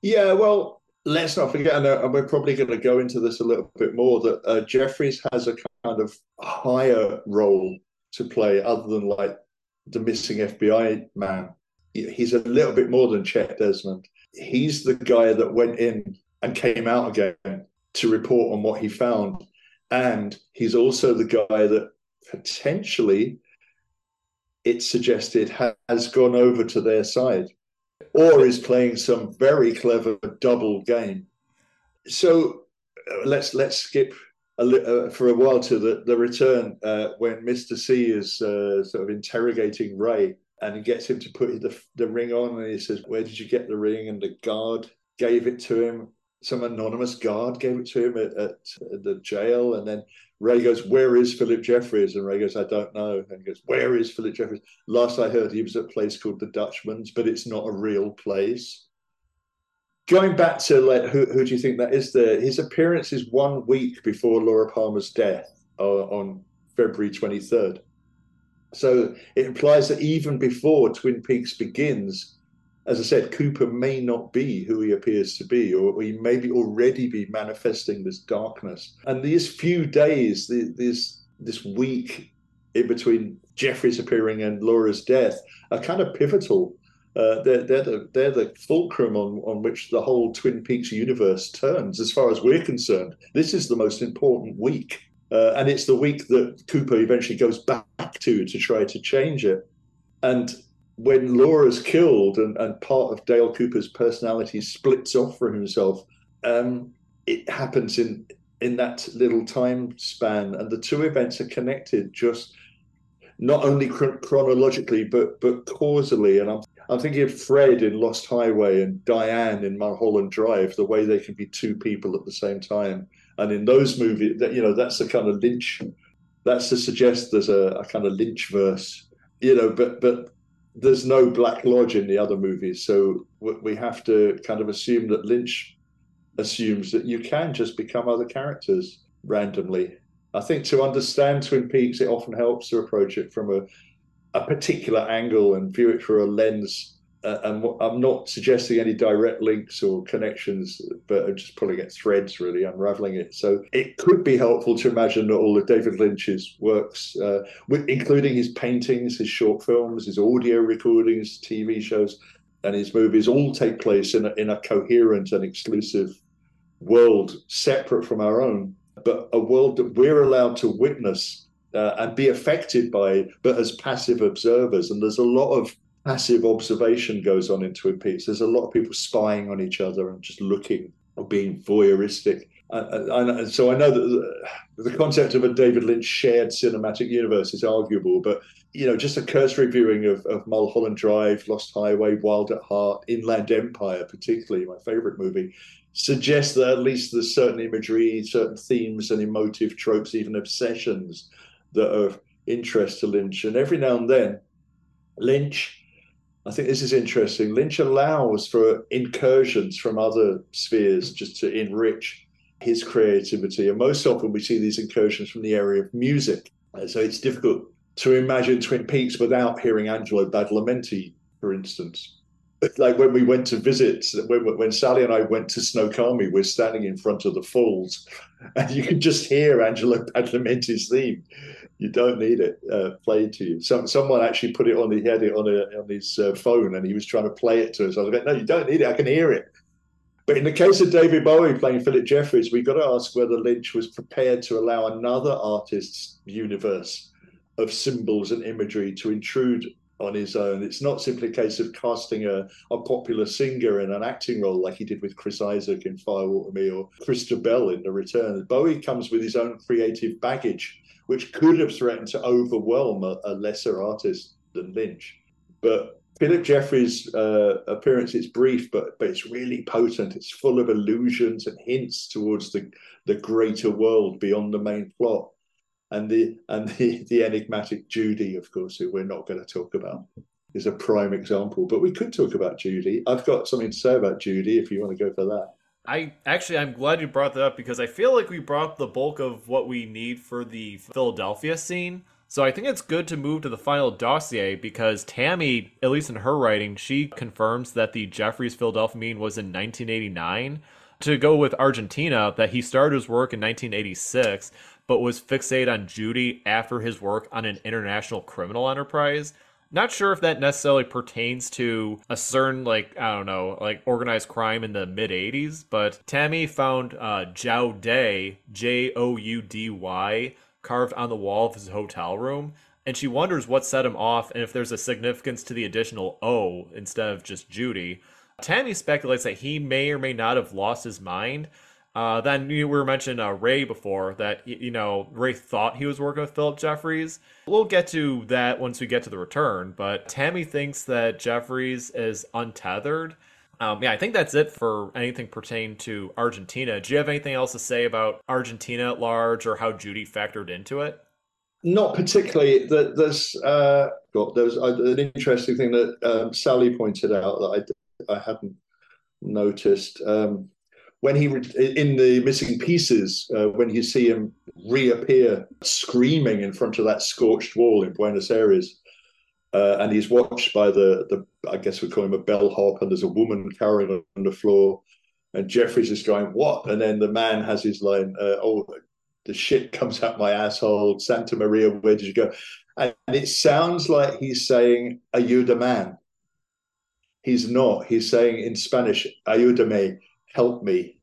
Yeah, well, let's not forget, and we're probably going to go into this a little bit more, that uh, Jeffries has a kind of higher role to play other than like the missing FBI man. He's a little bit more than Chet Desmond. He's the guy that went in and came out again to report on what he found. And he's also the guy that potentially it suggested has gone over to their side or is playing some very clever double game. So uh, let's let's skip a, li- uh, for a while to the, the return uh, when Mr. C is uh, sort of interrogating Ray and he gets him to put the, the ring on and he says, Where did you get the ring? And the guard gave it to him. Some anonymous guard gave it to him at, at the jail. And then Ray goes, Where is Phillip Jeffries? And Ray goes, I don't know. And he goes, Where is Phillip Jeffries? Last I heard, he was at a place called the Dutchman's, but it's not a real place going back to like who, who do you think that is there his appearance is one week before laura palmer's death uh, on february 23rd so it implies that even before twin peaks begins as i said cooper may not be who he appears to be or he may be already be manifesting this darkness and these few days this this week in between Jeffries appearing and laura's death are kind of pivotal uh, they're, they're, the, they're the fulcrum on, on which the whole Twin Peaks universe turns, as far as we're concerned. This is the most important week. Uh, and it's the week that Cooper eventually goes back to to try to change it. And when Laura's killed and, and part of Dale Cooper's personality splits off from himself, um, it happens in in that little time span, and the two events are connected just not only chronologically but but causally. And I'm I'm thinking of Fred in Lost Highway and Diane in Mulholland Drive, the way they can be two people at the same time. And in those movies, that you know, that's the kind of Lynch. That's to suggest there's a, a kind of Lynch verse, you know. But but there's no Black Lodge in the other movies, so we have to kind of assume that Lynch assumes that you can just become other characters randomly. I think to understand Twin Peaks, it often helps to approach it from a a particular angle and view it through a lens. Uh, and I'm not suggesting any direct links or connections, but I'm just pulling at threads, really unraveling it. So it could be helpful to imagine that all of David Lynch's works, uh, including his paintings, his short films, his audio recordings, TV shows, and his movies, all take place in a, in a coherent and exclusive world separate from our own, but a world that we're allowed to witness uh, and be affected by, but as passive observers. And there's a lot of passive observation goes on in Twin Peaks. There's a lot of people spying on each other and just looking or being voyeuristic. Uh, uh, and, and so I know that the, the concept of a David Lynch shared cinematic universe is arguable, but you know, just a cursory viewing of, of Mulholland Drive, Lost Highway, Wild at Heart, Inland Empire, particularly my favorite movie, suggests that at least there's certain imagery, certain themes and emotive tropes, even obsessions that are of interest to Lynch. And every now and then, Lynch, I think this is interesting, Lynch allows for incursions from other spheres just to enrich his creativity. And most often we see these incursions from the area of music. So it's difficult to imagine Twin Peaks without hearing Angelo Badalamenti, for instance. [LAUGHS] Like when we went to visit, when, when Sally and I went to Snoqualmie, we're standing in front of the falls, [LAUGHS] and you can just hear Angelo Badalamenti's theme you don't need it uh, played to you. Some someone actually put it on. He had it on a, on his uh, phone, and he was trying to play it to us. I was like, no, you don't need it. I can hear it. But in the case of David Bowie playing Phillip Jeffries, we've got to ask whether Lynch was prepared to allow another artist's universe of symbols and imagery to intrude on his own. It's not simply a case of casting a, a popular singer in an acting role like he did with Chris Isaak in Fire Walk with Me or Chrysta Bell in The Return. Bowie comes with his own creative baggage which could have threatened to overwhelm a, a lesser artist than Lynch. But Phillip Jeffries' uh, appearance is brief, but but it's really potent. It's full of allusions and hints towards the the greater world beyond the main plot, and the and the, [LAUGHS] the enigmatic Judy, of course, who we're not going to talk about, is a prime example. But we could talk about Judy. I've got something to say about Judy if you want to go for that. I actually I'm glad you brought that up because I feel like we brought the bulk of what we need for the Philadelphia scene. So I think it's good to move to the final dossier because Tammy, at least in her writing, she confirms that the Jeffries Philadelphia meeting was in 1989. To go with Argentina, that he started his work in 1986, but was fixated on Judy after his work on an international criminal enterprise. Not sure if that necessarily pertains to a certain, like, I don't know, like organized crime in the mid 80s, but Tammy found uh, Joudy, J O U D Y, carved on the wall of his hotel room, and she wonders what set him off and if there's a significance to the additional O instead of just Judy. Tammy speculates that he may or may not have lost his mind, Uh, then you were mentioning uh, Ray before that you know Ray thought he was working with Phillip Jeffries. We'll get to that once we get to the return. But Tammy thinks that Jeffries is untethered. Um, yeah, I think that's it for anything pertaining to Argentina. Do you have anything else to say about Argentina at large or how Judy factored into it? Not particularly. The- There's uh, there was uh, an interesting thing that um, Sally pointed out that I I hadn't noticed. Um, when he in the missing pieces, uh, when you see him reappear screaming in front of that scorched wall in Buenos Aires, uh, and he's watched by the the I guess we call him a bellhop, and there's a woman carrying on the floor, and Jeffries is going what? And then the man has his line, uh, "Oh, the shit comes out my asshole." Santa Maria, where did you go? And it sounds like he's saying, "Are you the man?" He's not. He's saying in Spanish, "Ayúdame, help me."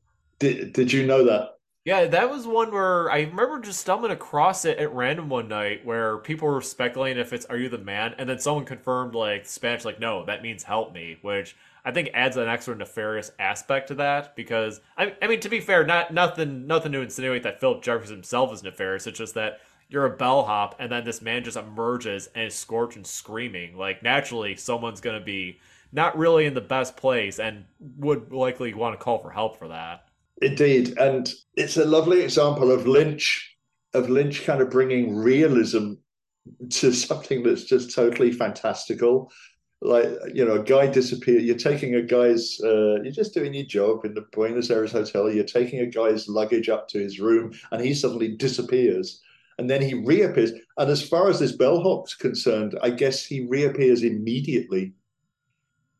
Did Did you know that? Yeah, that was one where I remember just stumbling across it at random one night where people were speculating if it's "Are you the man?" and then someone confirmed like Spanish, like no, that means "help me," which I think adds an extra nefarious aspect to that because I, I mean to be fair, not nothing nothing to insinuate that Phillip Jeffries himself is nefarious. It's just that you're a bellhop and then this man just emerges and is scorched and screaming. Like naturally, someone's gonna be not really in the best place and would likely want to call for help for that. Indeed, and it's a lovely example of Lynch, of Lynch kind of bringing realism to [LAUGHS] something that's just totally fantastical. Like you know, a guy disappear. You're taking a guy's. Uh, you're just doing your job in the Buenos Aires hotel. You're taking a guy's luggage up to his room, and he suddenly disappears, and then he reappears. And as far as this bellhop's concerned, I guess he reappears immediately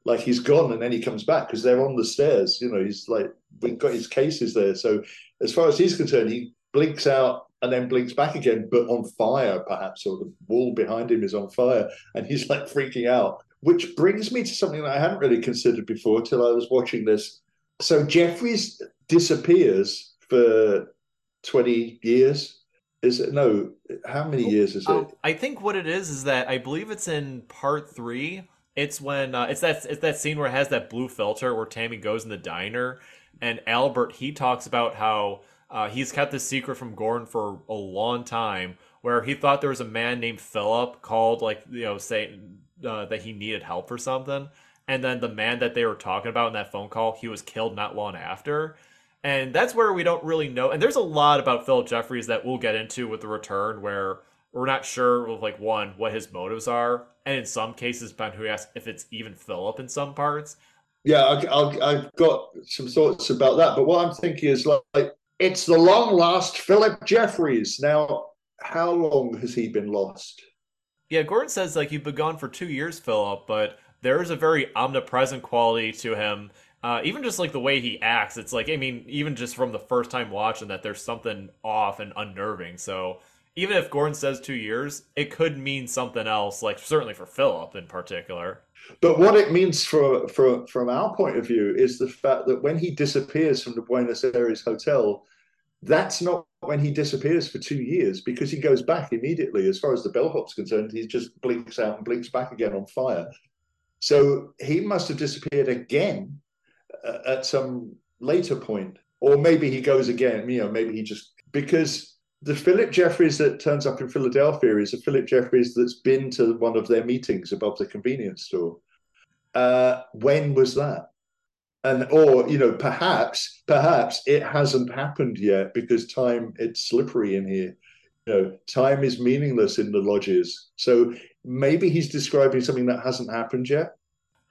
like he's gone and then he comes back because they're on the stairs. You know, he's like we've got his cases there. So as far as he's concerned, he blinks out and then blinks back again, but on fire perhaps, or the wall behind him is on fire, and he's like freaking out. Which brings me to something that I hadn't really considered before till I was watching this. So Jeffries disappears for twenty years. Is it no? How many years is it? Um, I think what it is is that I believe it's in part three. It's when uh, it's that it's that scene where it has that blue filter where Tammy goes in the diner, and Albert he talks about how uh, he's kept this secret from Gordon for a long time, where he thought there was a man named Phillip called like you know saying uh, that he needed help for something, and then the man that they were talking about in that phone call he was killed not long after. And that's where we don't really know. And there's a lot about Phillip Jeffries that we'll get into with the return, where we're not sure of like one what his motives are, and in some cases, Ben who asks if it's even Phillip in some parts. Yeah, I, I've got some thoughts about that. But what I'm thinking is like, it's the long lost Phillip Jeffries. Now, how long has he been lost? Yeah, Gordon says like you've been gone for two years, Phillip, but there is a very omnipresent quality to him. Uh, even just like the way he acts, it's like I mean, even just from the first time watching that, there's something off and unnerving. So even if Gordon says two years, it could mean something else. Like certainly for Phillip in particular. But what it means for, for, from our point of view is the fact that when he disappears from the Buenos Aires hotel, that's not when he disappears for two years because he goes back immediately. As far as the bellhop's concerned, he just blinks out and blinks back again on fire. So he must have disappeared again uh, at some later point, or maybe he goes again. You know, maybe he just because the Phillip Jeffries that turns up in Philadelphia is a Phillip Jeffries that's been to one of their meetings above the convenience store. Uh, when was that? And or you know, perhaps perhaps it hasn't happened yet because time it's slippery in here. You know, time is meaningless in the lodges. So maybe he's describing something that hasn't happened yet.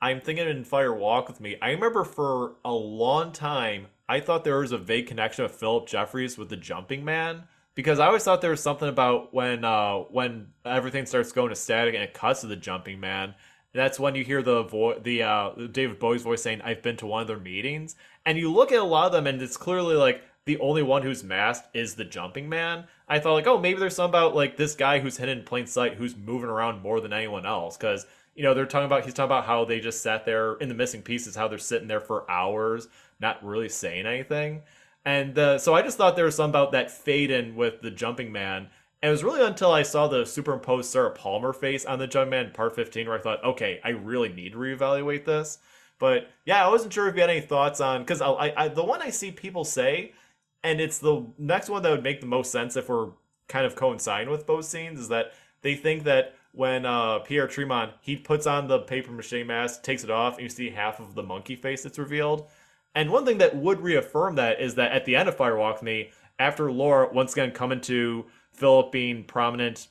I'm thinking in Fire Walk with Me. I remember for a long time I thought there was a vague connection of Phillip Jeffries with the Jumping Man because I always thought there was something about when uh, when everything starts going to static and it cuts to the Jumping Man. That's when you hear the vo- the uh, David Bowie's voice saying, "I've been to one of their meetings," and you look at a lot of them, and it's clearly like the only one who's masked is the Jumping Man. I thought like, oh, maybe there's something about like this guy who's hidden in plain sight, who's moving around more than anyone else, because you know they're talking about he's talking about how they just sat there in the missing pieces, how they're sitting there for hours, not really saying anything. And uh, so I just thought there was something about that fade in with the Jumping Man. And it was really until I saw the superimposed Sarah Palmer face on the Jumping Man part 15 where I thought, okay, I really need to reevaluate this. But yeah, I wasn't sure if you had any thoughts on because I, I, the one I see people say and it's the next one that would make the most sense if we're kind of coinciding with both scenes is that they think that when uh, Pierre Tremont he puts on the paper mache mask, takes it off, and you see half of the monkey face that's revealed. And one thing that would reaffirm that is that at the end of Fire Walk Me, after Laura once again coming to Phillip being prominent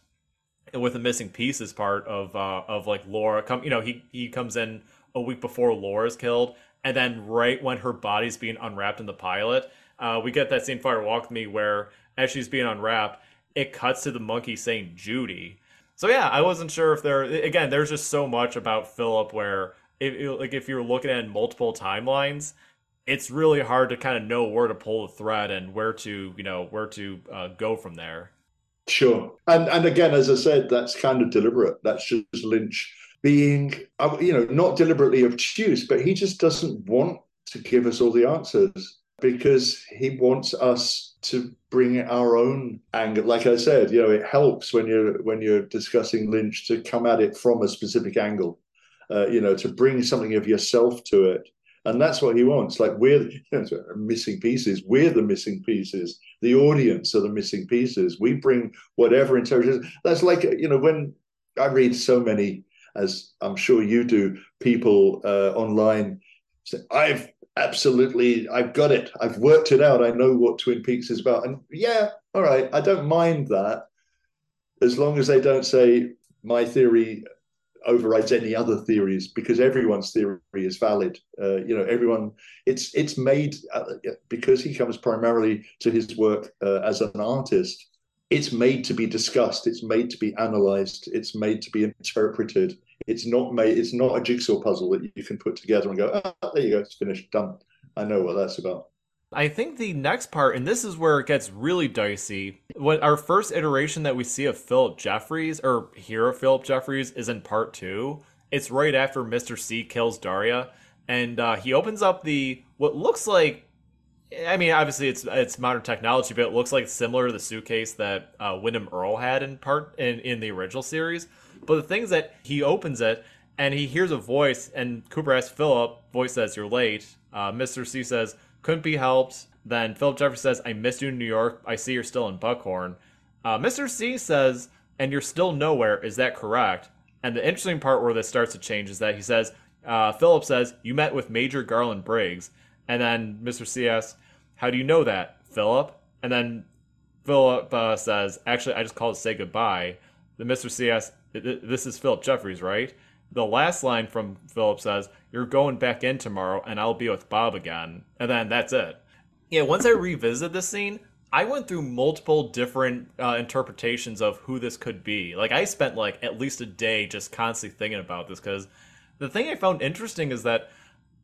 with the missing pieces part of uh, of like Laura come you know he he comes in a week before Laura's killed and then right when her body's being unwrapped in the pilot uh, we get that scene Fire Walk Me where as she's being unwrapped it cuts to the monkey saying Judy. So yeah I wasn't sure if there again there's just so much about Phillip where if like if you're looking at multiple timelines it's really hard to kind of know where to pull the thread and where to you know where to uh, go from there Sure. And and again, as I said, that's kind of deliberate. That's just Lynch being, uh, you know, not deliberately obtuse, but he just doesn't want to give us all the answers because he wants us to bring our own angle. Like I said, you know, it helps when you're when you're discussing Lynch to come at it from a specific angle. Uh, you know, to bring something of yourself to it and that's what he wants. Like we're you [LAUGHS] know, missing pieces. We're the missing pieces. The audience are the missing pieces. We bring whatever intelligence. That's like you know when I read so many, as I'm sure you do, people uh, online say, "I've absolutely, I've got it. I've worked it out. I know what Twin Peaks is about." And yeah, all right, I don't mind that as long as they don't say my theory overrides any other theories because everyone's theory is valid. Uh, you know, everyone. It's it's made uh, because he comes primarily to his work uh, as an artist. It's made to be discussed. It's made to be analyzed. It's made to be interpreted. It's not made. It's not a jigsaw puzzle that you can put together and go, oh, there you go, it's finished, done. I know what that's about. I think the next part, and this is where it gets really dicey. When our first iteration that we see of Phillip Jeffries, or hear of Phillip Jeffries, is in part two. It's right after Mr. C kills Daria, and uh, he opens up the what looks like. I mean, obviously it's it's modern technology, but it looks like similar to the suitcase that uh, Windom Earle had in part in in the original series. But the thing is that he opens it and he hears a voice, and Cooper asks Phillip. Voice says, "You're late." Uh, Mr. C says, couldn't be helped. Then Phillip Jeffries says, I missed you in New York. I see you're still in Buckhorn. Uh, Mr. C says, and you're still nowhere. Is that correct? And the interesting part where this starts to change is that he says, uh, Phillip says, You met with Major Garland Briggs. And then Mr. C asks, How do you know that, Phillip? And then Phillip uh, says, Actually, I just called to say goodbye. The Mr. C asks, This is Phillip Jeffries, right? The last line from Phillip says, You're going back in tomorrow and I'll be with Bob again. And then that's it. Yeah, once I revisited this scene, I went through multiple different uh, interpretations of who this could be. Like, I spent like at least a day just constantly thinking about this because the thing I found interesting is that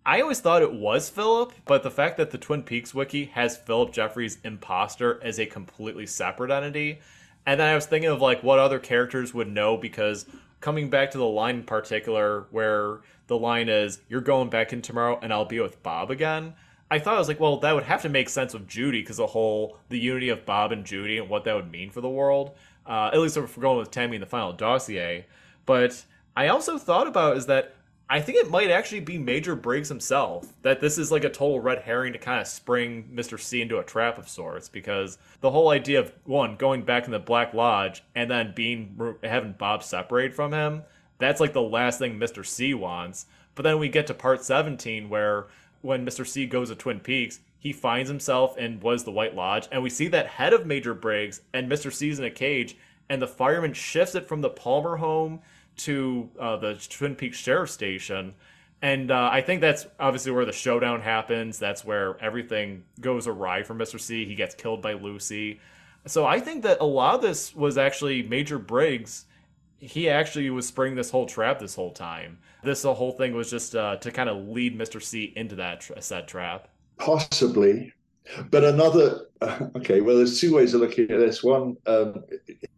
I always thought it was Phillip, but the fact that the Twin Peaks wiki has Phillip Jeffries imposter as a completely separate entity. And then I was thinking of like what other characters would know because coming back to the line in particular where the line is you're going back in tomorrow and I'll be with Bob again. I thought I was like, well, that would have to make sense with Judy because the whole the unity of Bob and Judy and what that would mean for the world. Uh, at least if we're going with Tammy in the final dossier. But I also thought about is that I think it might actually be Major Briggs himself. That this is like a total red herring to kind of spring Mr. C into a trap of sorts because the whole idea of one going back in the Black Lodge and then being having Bob separate from him, that's like the last thing Mr. C wants. But then we get to part 17 where when Mr. C goes to Twin Peaks, he finds himself in was the White Lodge and we see that head of Major Briggs and Mr. C's in a cage and the fireman shifts it from the Palmer home to uh, the Twin Peaks Sheriff Station. And uh, I think that's obviously where the showdown happens. That's where everything goes awry for Mr. C. He gets killed by Lucy. So I think that a lot of this was actually Major Briggs. He actually was springing this whole trap this whole time. This whole thing was just uh, to kind of lead Mr. C into that tra- said trap. Possibly, but another, [LAUGHS] okay, well, there's two ways of looking at this. One, um,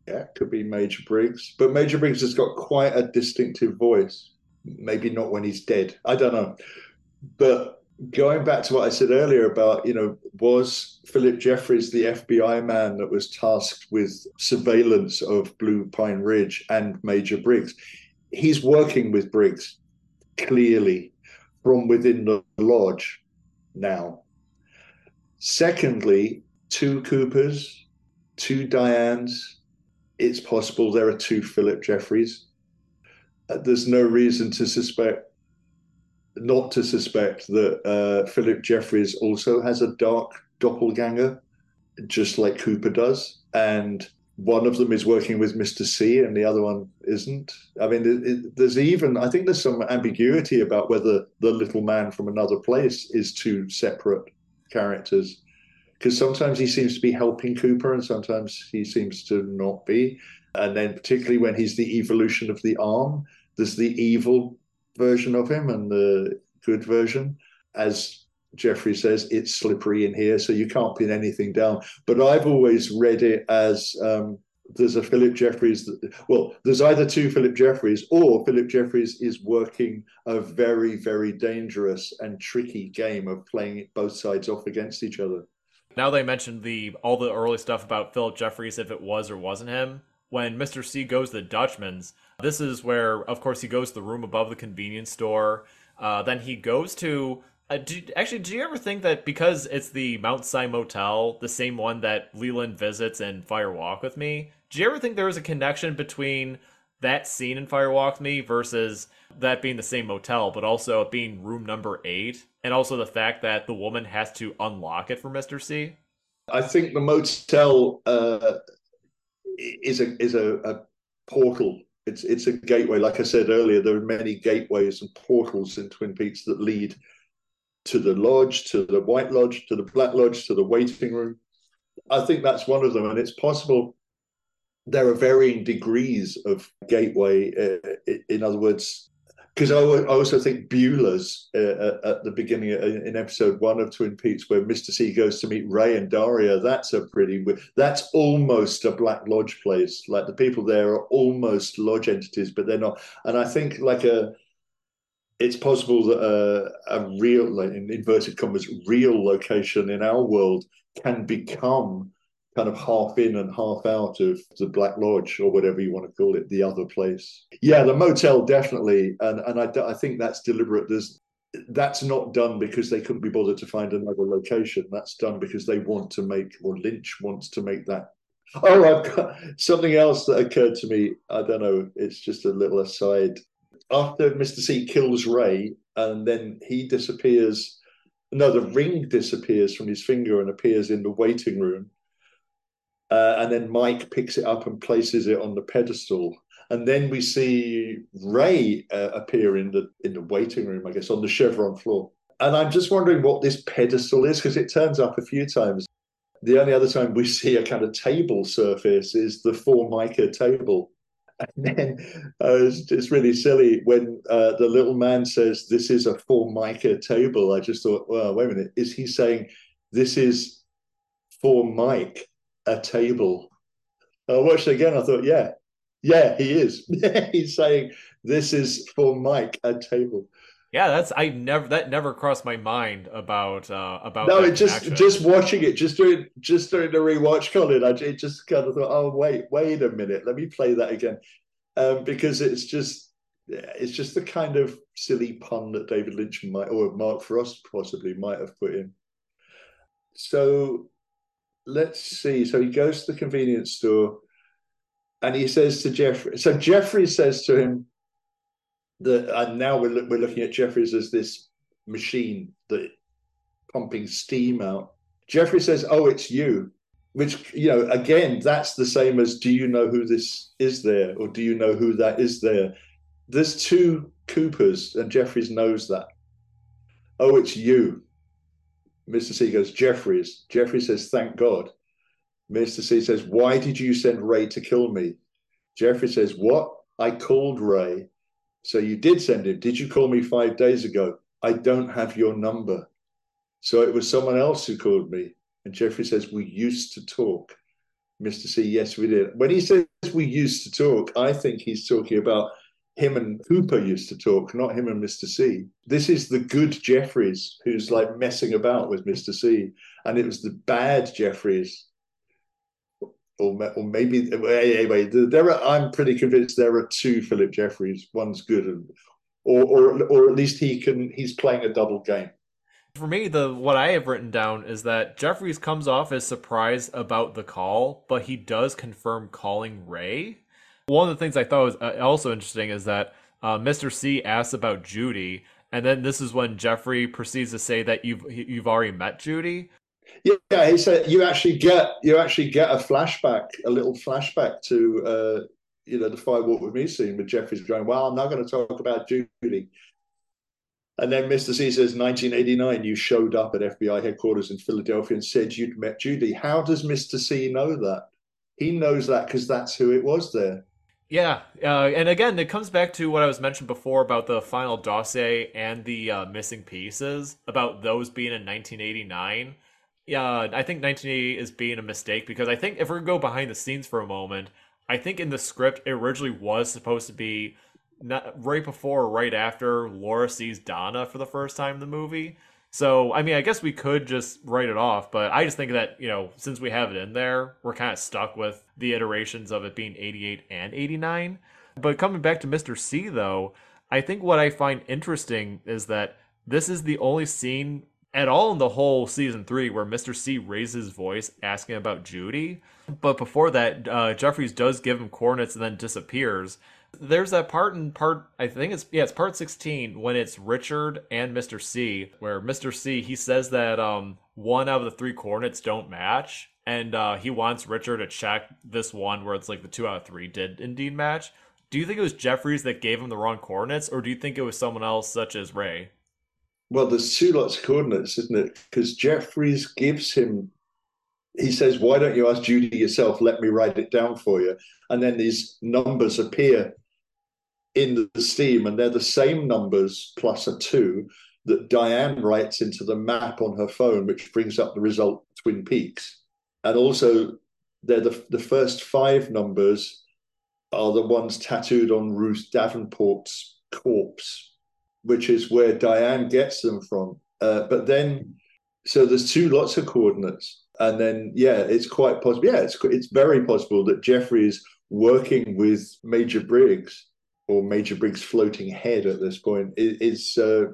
yeah, could be Major Briggs, but Major Briggs has got quite a distinctive voice. Maybe not when he's dead. I don't know. But going back to what I said earlier about, you know, was Phillip Jeffries the FBI man that was tasked with surveillance of Blue Pine Ridge and Major Briggs? He's working with Briggs clearly from within the lodge now Secondly, two Coopers, two Dianes. It's possible there are two Phillip Jeffries. Uh, there's no reason to suspect, not to suspect that uh, Phillip Jeffries also has a dark doppelganger, just like Cooper does. And one of them is working with Mr. C and the other one isn't. I mean, there's even, I think there's some ambiguity about whether the little man from another place is two separate characters. Because sometimes he seems to be helping Cooper and sometimes he seems to not be. And then, particularly when he's the evolution of the arm, there's the evil version of him and the good version. As Jeffrey says, it's slippery in here, so you can't pin anything down. But I've always read it as um, there's a Phillip Jeffries. That, well, there's either two Phillip Jeffries, or Phillip Jeffries is working a very, very dangerous and tricky game of playing both sides off against each other. Now they mentioned the all the early stuff about Phillip Jeffries, if it was or wasn't him. When Mr. C goes to the Dutchman's, this is where, of course, he goes to the room above the convenience store. Uh, then he goes to uh, do, actually, do you ever think that because it's the Mount Si Motel, the same one that Leland visits in Fire Walk with Me, do you ever think there was a connection between that scene in Fire Walk with Me versus that being the same motel, but also it being room number eight, and also the fact that the woman has to unlock it for Mister C? I think the motel uh, is a is a, a portal it's it's a gateway. Like I said earlier, there are many gateways and portals in Twin Peaks that lead to the lodge, to the White Lodge, to the Black Lodge, to the waiting room. I think that's one of them, and it's possible there are varying degrees of gateway. Uh, in other words, because I, also think Beulah's uh, at the beginning uh, in episode one of Twin Peaks, where Mister C goes to meet Ray and Daria. That's a pretty. That's almost a Black Lodge place. Like the people there are almost lodge entities, but they're not. And I think like a it's possible that a, a real, like in inverted commas, real location in our world can become kind of half in and half out of the Black Lodge or whatever you want to call it, the other place. Yeah, the motel definitely, and and I, I think that's deliberate. There's that's not done because they couldn't be bothered to find another location. That's done because they want to make, or Lynch wants to make that. Oh, I've got something else that occurred to me. I don't know. It's just a little aside after Mr. C kills Ray and then he disappears, no, the ring disappears from his finger and appears in the waiting room. Uh, and then Mike picks it up and places it on the pedestal. And then we see Ray uh, appear in the in the waiting room, I guess, on the chevron floor. And I'm just wondering what this pedestal is because it turns up a few times. The only other time we [LAUGHS] see a kind of table surface is the Formica table [LAUGHS] and then uh, it's, it's, really silly when uh, the little man says, This is a Formica table. I just thought, Well, wait a minute. Is he saying this is for Mike, a table? I watched it again. I thought, Yeah, yeah, he is. [LAUGHS] He's saying this is for Mike, a table. Yeah, that's I never that never crossed my mind about uh about no. It just just watching it, just doing just doing the rewatch, Colman. I it just kind of thought, oh wait, wait a minute, let me play that again, um, because it's just it's just the kind of silly pun that David Lynch might or Mark Frost possibly might have put in. So let's see. So he goes to the convenience store, and he says to Jeffrey. So Jeffrey says to him that and now we're, we're looking at Jeffries as this machine that pumping steam out. Jeffrey says, "Oh, it's you," which you know, again, that's the same as, "Do you know who this is there?" or "Do you know who that is there?" There's two Coopers, and Jeffries knows that. Oh, it's you. Mr. C goes, Jeffries. Jeffrey says, "Thank God." Mr. C says, "Why did you send Ray to kill me?" Jeffrey says, "What? I called Ray." So you did send him. Did you call me five days ago? I don't have your number. So it was someone else who called me. And Jeffrey says, We used to talk. Mr. C, yes, we did. When he says we used to talk, I think he's talking about him and Cooper used to talk, not him and Mr. C. This is the good Jeffries who's like messing about with Mr. C. And it was the bad Jeffries or, or maybe anyway, there are. I'm pretty convinced there are two Phillip Jeffries. One's good, and or or or at least he can. He's playing a double game. For me, the what I have written down is that Jeffries comes off as surprised about the call, but he does confirm calling Ray. One of the things I thought was uh, also interesting is that uh, Mr. C asks about Judy, and then this is when Jeffrey proceeds to say that you've you've already met Judy. Yeah, he said you actually get you actually get a flashback, a little flashback to uh, you know the Fire Walk with Me scene with Jeffries going, "Well, I'm not going to talk about Judy." And then Mr. C says, 1989, you showed up at FBI headquarters in Philadelphia and said you'd met Judy. How does Mr. C know that? He knows that because that's who it was there. Yeah, uh, and again, it comes back to what I was mentioned before about the final dossier and the uh, missing pieces, about those being in 1989. Yeah, I think 1980 is being a mistake because I think if we go behind the scenes for a moment, I think in the script it originally was supposed to be not right before or right after Laura sees Donna for the first time in the movie. So, I mean, I guess we could just write it off, but I just think that, you know, since we have it in there, we're kind of stuck with the iterations of it being 88 and 89. But coming back to Mr. C, though, I think what I find interesting is that this is the only scene at all in the whole season three where Mr. C raises his voice asking about Judy. But before that, uh, Jeffries does give him coordinates and then disappears. There's that part in part I think it's yeah, it's part 16 when it's Richard and Mr. C where Mr. C he says that um one out of the three coordinates don't match and uh he wants Richard to check this one where it's like the two out of three did indeed match. Do you think it was Jeffries that gave him the wrong coordinates or do you think it was someone else such as Ray? Well, there's two lots of coordinates, isn't it? Because Jeffries gives him he says, Why don't you ask Judy yourself? Let me write it down for you. And then these numbers appear in the steam, and they're the same numbers plus a two that Diane writes into the map on her phone, which brings up the result Twin Peaks. And also, they're the, the first five numbers are the ones tattooed on Ruth Davenport's corpse, which is where Diane gets them from. Uh, but then, so there's two lots of coordinates. And then, yeah, it's quite possible. Yeah, it's, it's very possible that Jeffries is working with Major Briggs or Major Briggs' floating head at this point is uh,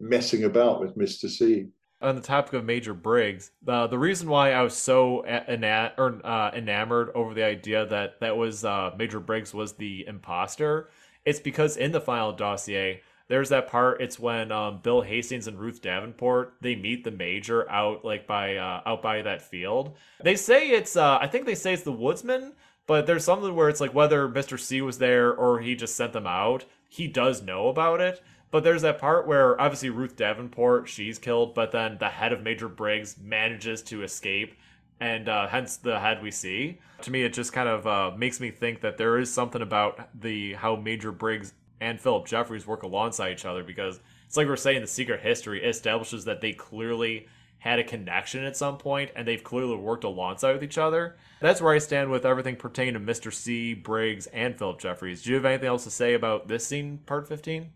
messing about with Mister C. On the topic of Major Briggs, uh, the reason why I was so ena- or, uh, enamored over the idea that that was uh, Major Briggs was the imposter, it's because in the final dossier, there's that part. It's when um, Bill Hastings and Ruth Davenport they meet the major out like by uh, out by that field. They say it's uh, I think they say it's the woodsman, but there's something where it's like whether Mr. C was there or he just sent them out, he does know about it. But there's that part where obviously Ruth Davenport, she's killed, but then the head of Major Briggs manages to escape, and uh, hence the head we see. To me, it just kind of uh, makes me think that there is something about the how Major Briggs and Phillip Jeffries work alongside each other because it's like we're saying the secret history establishes that they clearly had a connection at some point and they've clearly worked alongside with each other. That's where I stand with everything pertaining to Mr. C, Briggs, and Phillip Jeffries. Do you have anything else to say about this scene, part 15?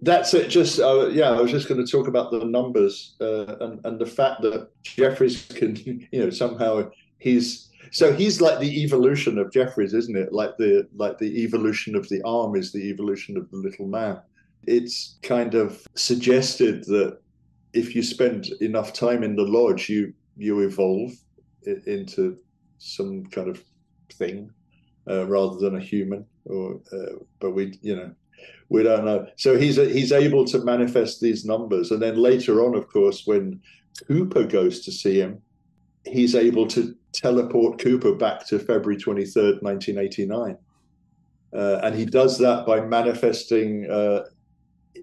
That's it. Just uh, yeah, I was just going to talk about the numbers uh, and and the fact that Jeffries can, [LAUGHS] you know, somehow he's so he's like the evolution of Jeffries, isn't it? Like the like the evolution of the arm is the evolution of the little man. It's kind of suggested that if you spend enough time in the lodge, you you evolve into some kind of thing uh, rather than a human. Or, uh, but we, you know, we don't know. So he's he's able to manifest these numbers, and then later on, of course, when Cooper goes to see him, he's able to teleport Cooper back to February twenty third, nineteen eighty nine, uh, and he does that by manifesting uh,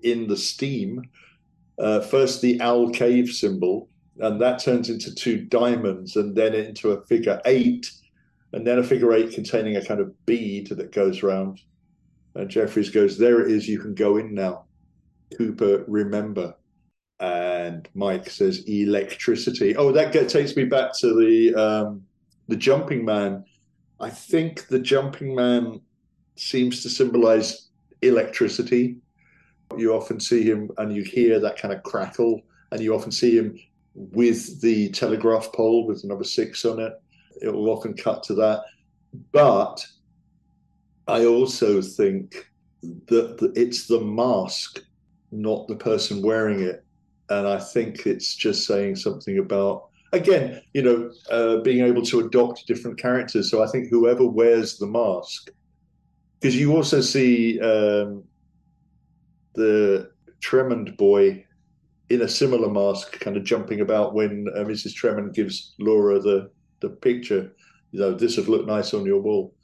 in the steam uh, first the owl cave symbol, and that turns into two diamonds, and then into a figure eight, and then a figure eight containing a kind of bead that goes round. And Jeffries goes, There it is, you can go in now. Cooper, remember. And Mike says, Electricity. Oh, that get, takes me back to the um, the jumping man. I think the jumping man seems to symbolize electricity you often see him and you hear that kind of crackle, and you often see him with the telegraph pole with the number six on it. It will often cut to that. But I also think that it's the mask, not the person wearing it, and I think it's just saying something about again, you know, uh, being able to adopt different characters. So I think whoever wears the mask, because you also see um, the Tremond boy in a similar mask, kind of jumping about when uh, Mrs. Tremond gives Laura the the picture. You know, this would look nice on your wall.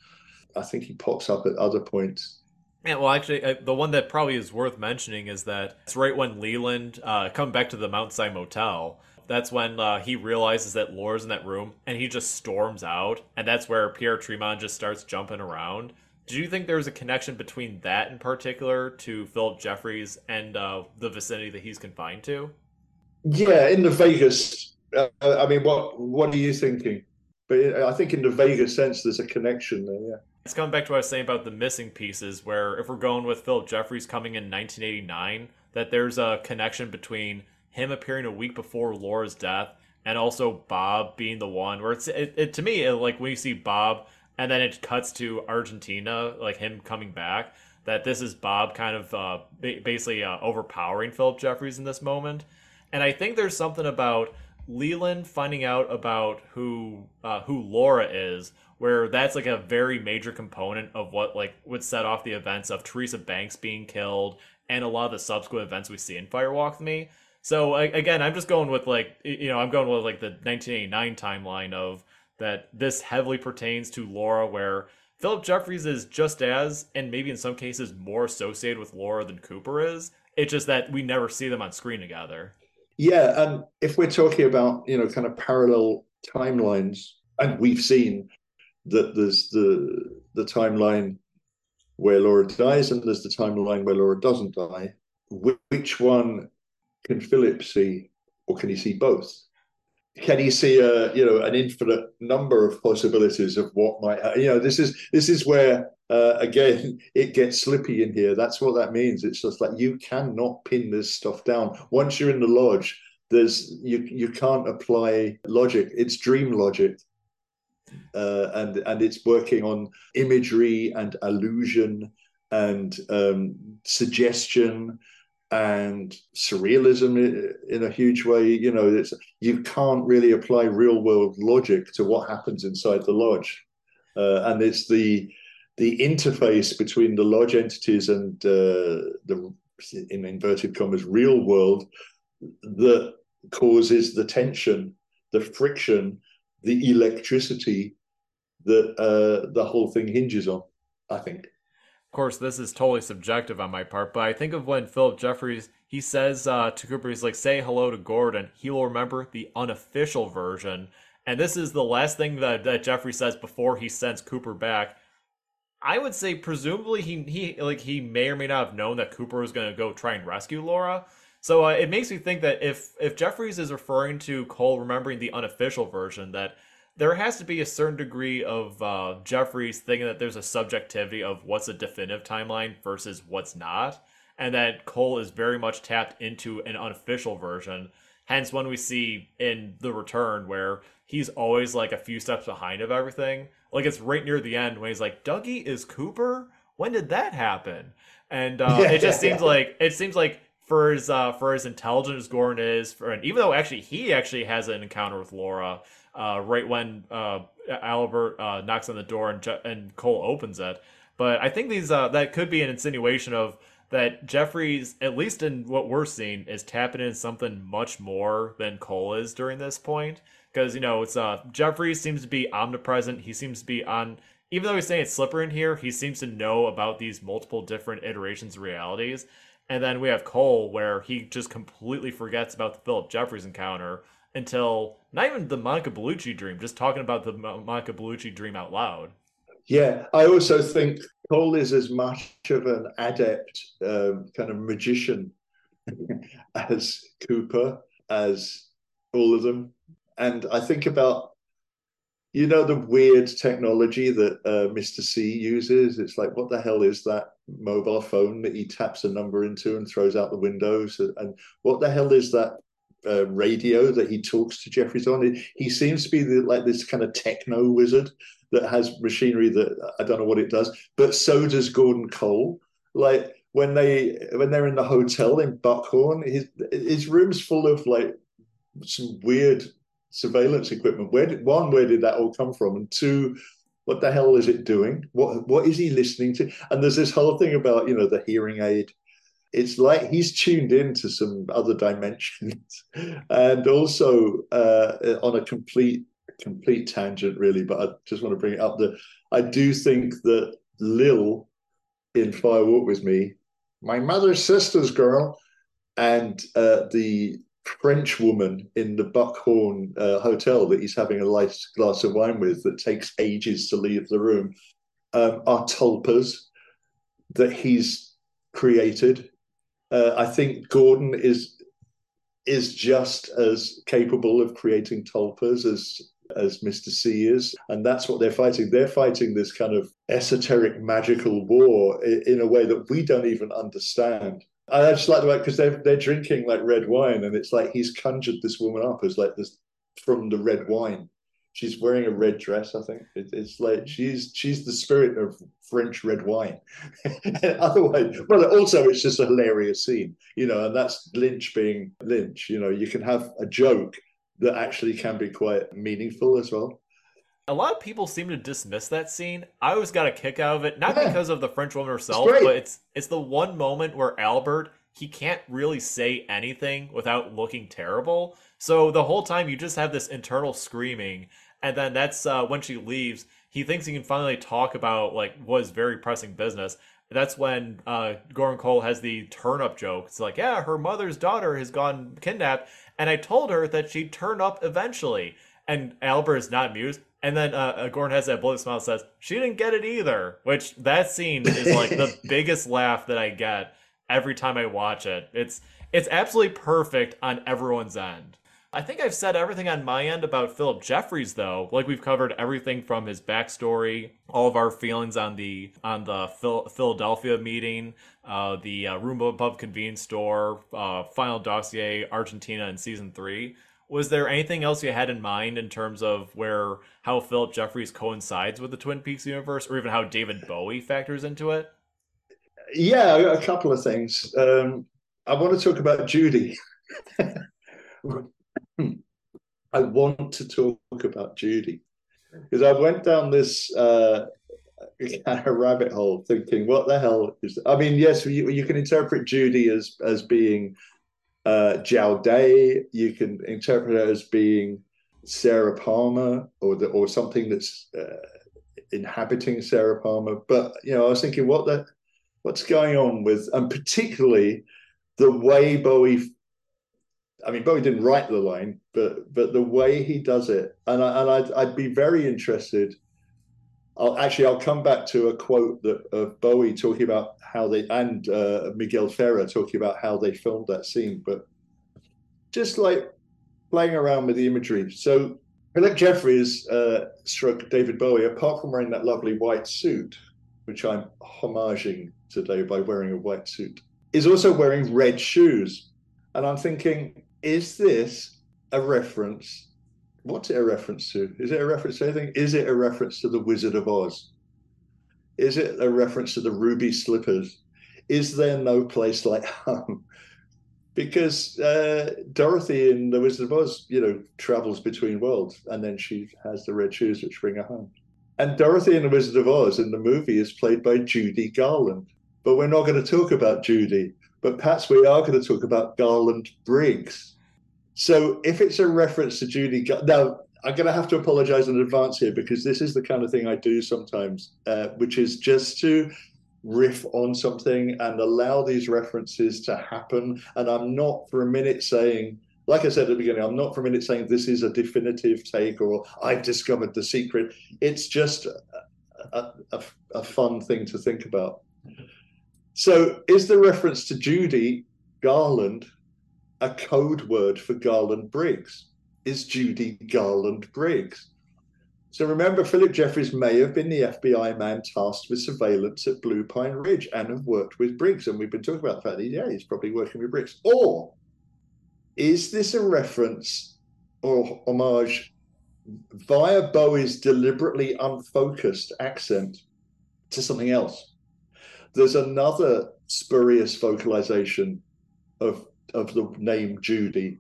I think he pops up at other points. Yeah, well, actually, uh, the one that probably is worth mentioning is that it's right when Leland uh, come back to the Mount Sinai Motel. That's when uh, he realizes that Laura's in that room, and he just storms out, and that's where Pierre Tremond just starts jumping around. Do you think there's a connection between that in particular to Phillip Jeffries and uh, the vicinity that he's confined to? Yeah, in the Vegas. Uh, I mean, what what are you thinking? But I think in the Vegas sense, there's a connection there. Yeah. It's coming back to what I was saying about the missing pieces, where if we're going with Phillip Jeffries coming in 1989, that there's a connection between him appearing a week before Laura's death and also Bob being the one where it's it, it to me it, like when you see Bob and then it cuts to Argentina, like him coming back, that this is Bob kind of uh, basically uh, overpowering Phillip Jeffries in this moment. And I think there's something about Leland finding out about who uh, who Laura is, where that's like a very major component of what like would set off the events of Teresa Banks being killed and a lot of the subsequent events we see in Fire Walk with Me. So again, I'm just going with like you know I'm going with like the 1989 timeline of that this heavily pertains to Laura, where Phillip Jeffries is just as and maybe in some cases more associated with Laura than Cooper is. It's just that we never see them on screen together. Yeah, and if we're talking about you know kind of parallel timelines, and we've seen that there's the the timeline where Laura dies and there's the timeline where Laura doesn't die. Which one can Phillip see, or can he see both? Can he see a you know an infinite number of possibilities of what might you know this is this is where uh, again [LAUGHS] it gets slippy in here. That's what that means. It's just like you cannot pin this stuff down once you're in the lodge. There's you you can't apply logic. It's dream logic. Uh, and and it's working on imagery and illusion and um, suggestion and surrealism in a huge way. You know, it's, you can't really apply real world logic to what happens inside the lodge, uh, and it's the the interface between the lodge entities and uh, the in inverted commas real world that causes the tension, the friction, the electricity that uh, the whole thing hinges on. I think. Of course, this is totally subjective on my part, but I think of when Philip Jeffries he says uh, to Cooper, he's like, "Say hello to Gordon." He will remember the unofficial version, and this is the last thing that that Jeffries says before he sends Cooper back. I would say, presumably, he he like he may or may not have known that Cooper was going to go try and rescue Laura. So uh, it makes me think that if if Jeffries is referring to Cole remembering the unofficial version, that there has to be a certain degree of uh, Jeffries thinking that there's a subjectivity of what's a definitive timeline versus what's not, and that Cole is very much tapped into an unofficial version. Hence, when we see in the return where he's always like a few steps behind of everything, like it's right near the end when he's like, "Dougie is Cooper. When did that happen?" And uh, yeah, it just yeah, seems yeah. like it seems like for as uh, for as intelligent as Gordon is, for and even though actually he actually has an encounter with Laura uh, right when uh, Albert uh, knocks on the door and Je- and Cole opens it. But I think these uh, that could be an insinuation of that Jeffries, at least in what we're seeing, is tapping in something much more than Cole is during this point. Because you know, it's uh Jeffries seems to be omnipresent. He seems to be on, even though he's saying it's slippery in here, he seems to know about these multiple different iterations of realities. And then we have Cole, where he just completely forgets about the Phillip Jeffries encounter until not even the Monica Bellucci dream, just talking about the Monica Bellucci dream out loud. Yeah, I also think Cole is as much of an adept um, kind of magician [LAUGHS] as Cooper, as all of them. And I think about, you know, the weird technology that uh, Mr. C uses. It's like, what the hell is that mobile phone that he taps a number into and throws out the windows? And what the hell is that uh, radio that he talks to Jeffries on. He seems to be the, like this kind of techno wizard that has machinery that I don't know what it does, but so does Gordon Cole. Like when they when they're in the hotel in Buckhorn, his his room's full of like some weird surveillance equipment. Where did one, where did that all come from? And two, what the hell is it doing? What what is he listening to? And there's this whole thing about you know the hearing aid. It's like he's tuned into some other dimensions, [LAUGHS] and also uh, on a complete complete tangent, really. But I just want to bring it up that I do think that Lil in Fire Walk with Me, my mother's sister's girl, and uh, the French woman in the Buckhorn uh, hotel that he's having a nice glass of wine with that takes ages to leave the room um, are tulpas that he's created. Uh, I think Gordon is is just as capable of creating tulpas as as Mr. C is, and that's what they're fighting. They're fighting this kind of esoteric magical war in, a way that we don't even understand. I just like the way because they're they're drinking like red wine, and it's like he's conjured this woman up as like this from the red wine. She's wearing a red dress, I think. It, it's like she's she's the spirit of French red wine. [LAUGHS] Otherwise, well, also it's just a hilarious scene, you know, and that's Lynch being Lynch. You know, you can have a joke that actually can be quite meaningful as well. A lot of people seem to dismiss that scene. I always got a kick out of it, not Yeah. because of the French woman herself, great. but it's it's the one moment where Albert he can't really say anything without looking terrible. So the whole time you just have this internal screaming, and then that's uh, when she leaves. He thinks he can finally talk about like what is very pressing business. That's when uh, Gordon Cole has the turn up joke. It's like, yeah, her mother's daughter has gone kidnapped, and I told her that she'd turn up eventually. And Albert is not amused. And then uh, uh, Gordon has that bullet smile and says, she didn't get it either. Which that scene is like the [LAUGHS] biggest laugh that I get every time I watch it. It's it's absolutely perfect on everyone's end. I think I've said everything on my end about Phillip Jeffries, though. Like we've covered everything from his backstory, all of our feelings on the on the Phil- Philadelphia meeting, uh, the uh, room above convenience store, uh, final dossier, Argentina in season three. Was there anything else you had in mind in terms of where how Phillip Jeffries coincides with the Twin Peaks universe, or even how David Bowie factors into it? Yeah, a couple of things. Um, I want to talk about Judy. [LAUGHS] I want to talk about Judy because I went down this uh, kind [LAUGHS] of rabbit hole thinking, what the hell is? I mean, yes, you, you can interpret Judy as as being uh, Day. You can interpret her as being Sarah Palmer or the, or something that's uh, inhabiting Sarah Palmer. But you know, I was thinking, what the what's going on with, and particularly the way Bowie. I mean, Bowie didn't write the line, but but the way he does it, and I, and I'd, I'd be very interested. I'll actually I'll come back to a quote that of Bowie talking about how they and uh, Miguel Ferrer talking about how they filmed that scene, but just like playing around with the imagery. So Phillip Jeffries uh, struck David Bowie, apart from wearing that lovely white suit, which I'm homaging today by wearing a white suit, is also wearing red shoes. And I'm thinking, is this a reference? What's it a reference to? Is it a reference to anything? Is it a reference to the Wizard of Oz? Is it a reference to the ruby slippers? Is there no place like [LAUGHS] home? Because uh, Dorothy in The Wizard of Oz, you know, travels between worlds and then she has the red shoes which bring her home. And Dorothy in The Wizard of Oz in the movie is played by Judy Garland. But we're not going to talk about Judy, but perhaps we are going to talk about Garland Briggs. So if it's a reference to Judy, Gar- now I'm going to have to apologize in advance here because this is the kind of thing I do sometimes, uh, which is just to riff on something and allow these references to happen. And I'm not for a minute saying, like I said at the beginning, I'm not for a minute saying this is a definitive take or I've discovered the secret. It's just a, a, a, a fun thing to think about. So, is the reference to Judy Garland a code word for Garland Briggs? Is Judy Garland Briggs? So remember, Phillip Jeffries may have been the FBI man tasked with surveillance at Blue Pine Ridge and have worked with Briggs. And we've been talking about the fact that, yeah, he's probably working with Briggs. Or is this a reference or homage via Bowie's deliberately unfocused accent to something else? There's another spurious vocalization of of the name Judy,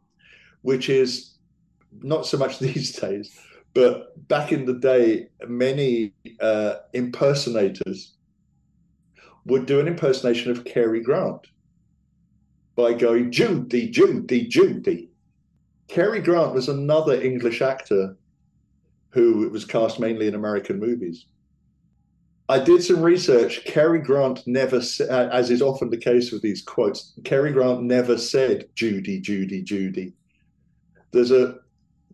which is not so much [LAUGHS] these days, but back in the day, many uh, impersonators would do an impersonation of Cary Grant by going Judy, Judy, Judy. Cary Grant was another English actor who was cast mainly in American movies. I did some research. Cary Grant never, as is often the case with these quotes, Cary Grant never said Judy, Judy, Judy. There's a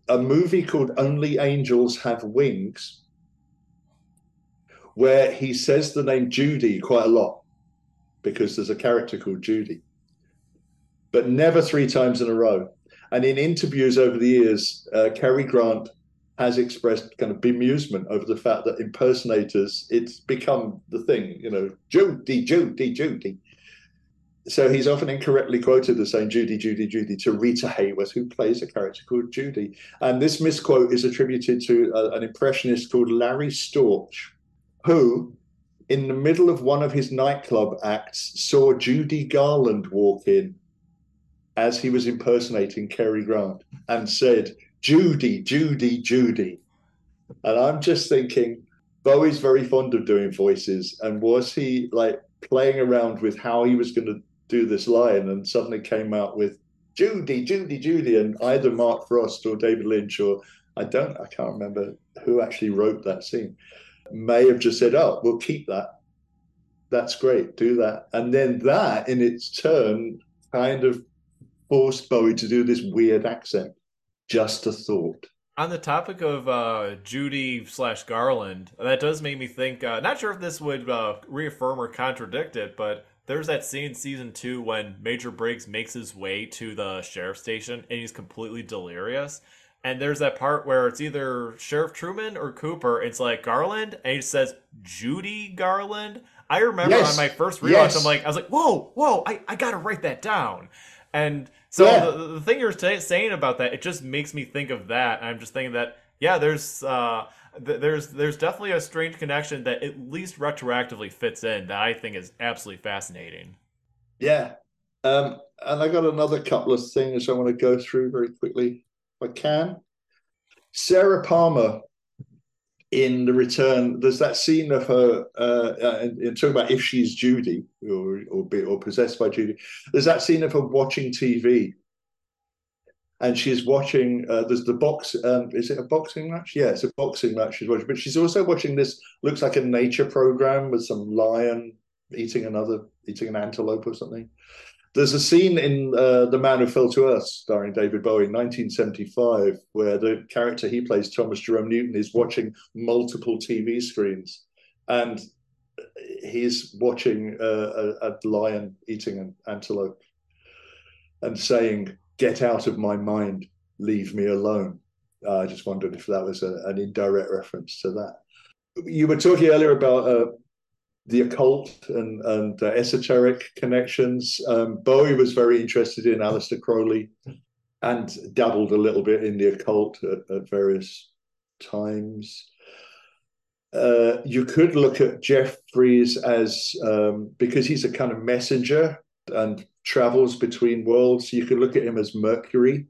a movie called Only Angels Have Wings, where he says the name Judy quite a lot because there's a character called Judy, but never three times in a row. And in interviews over the years, uh, Cary Grant has expressed kind of bemusement over the fact that impersonators, it's become the thing, you know, Judy, Judy, Judy. So he's often incorrectly quoted as saying Judy, Judy, Judy to Rita Hayworth, who plays a character called Judy. And this misquote is attributed to a, an impressionist called Larry Storch, who, in the middle of one of his nightclub acts, saw Judy Garland walk in as he was impersonating Cary Grant and said, Judy, Judy, Judy. And I'm just thinking, Bowie's very fond of doing voices. And was he like playing around with how he was going to do this line and suddenly came out with Judy, Judy, Judy, and either Mark Frost or David Lynch or I don't, I can't remember who actually wrote that scene, may have just said, "Oh, we'll keep that. That's great. Do that." And then that, in its turn, kind of forced Bowie to do this weird accent. Just a thought. On the topic of uh, Judy slash Garland, that does make me think. Uh, not sure if this would uh, reaffirm or contradict it, but there's that scene in season two when Major Briggs makes his way to the sheriff's station and he's completely delirious. And there's that part where it's either Sheriff Truman or Cooper. It's like Garland, and he says Judy Garland. I remember yes. on my first rewatch, yes. I'm like, I was like, whoa, whoa, I, I gotta write that down. And so yeah. the, the thing you're t- saying about that, it just makes me think of that. I'm just thinking that, yeah, there's uh, there's there's definitely a strange connection that at least retroactively fits in that I think is absolutely fascinating. Yeah, um, and I got another couple of things I want to go through very quickly, if I can. Sarah Palmer in the return, there's that scene of her uh, and, and talking about if she's Judy or or, be, or possessed by Judy. There's that scene of her watching TV and she's watching. Uh, there's the box. Um, is it a boxing match? Yeah, it's a boxing match she's watching. But she's also watching this. Looks like a nature program with some lion eating another, eating an antelope or something. There's a scene in uh, The Man Who Fell to Earth, starring David Bowie, 1975, where the character he plays, Thomas Jerome Newton, is watching multiple TV screens, and he's watching uh, a, a lion eating an antelope, and saying get out of my mind, leave me alone. Uh, I just wondered if that was a, an indirect reference to that. You were talking earlier about uh, the occult and, and uh, esoteric connections. Um, Bowie was very interested in Aleister Crowley and dabbled a little bit in the occult at, at various times. Uh, you could look at Jeffries as um, because he's a kind of messenger and travels between worlds. You could look at him as Mercury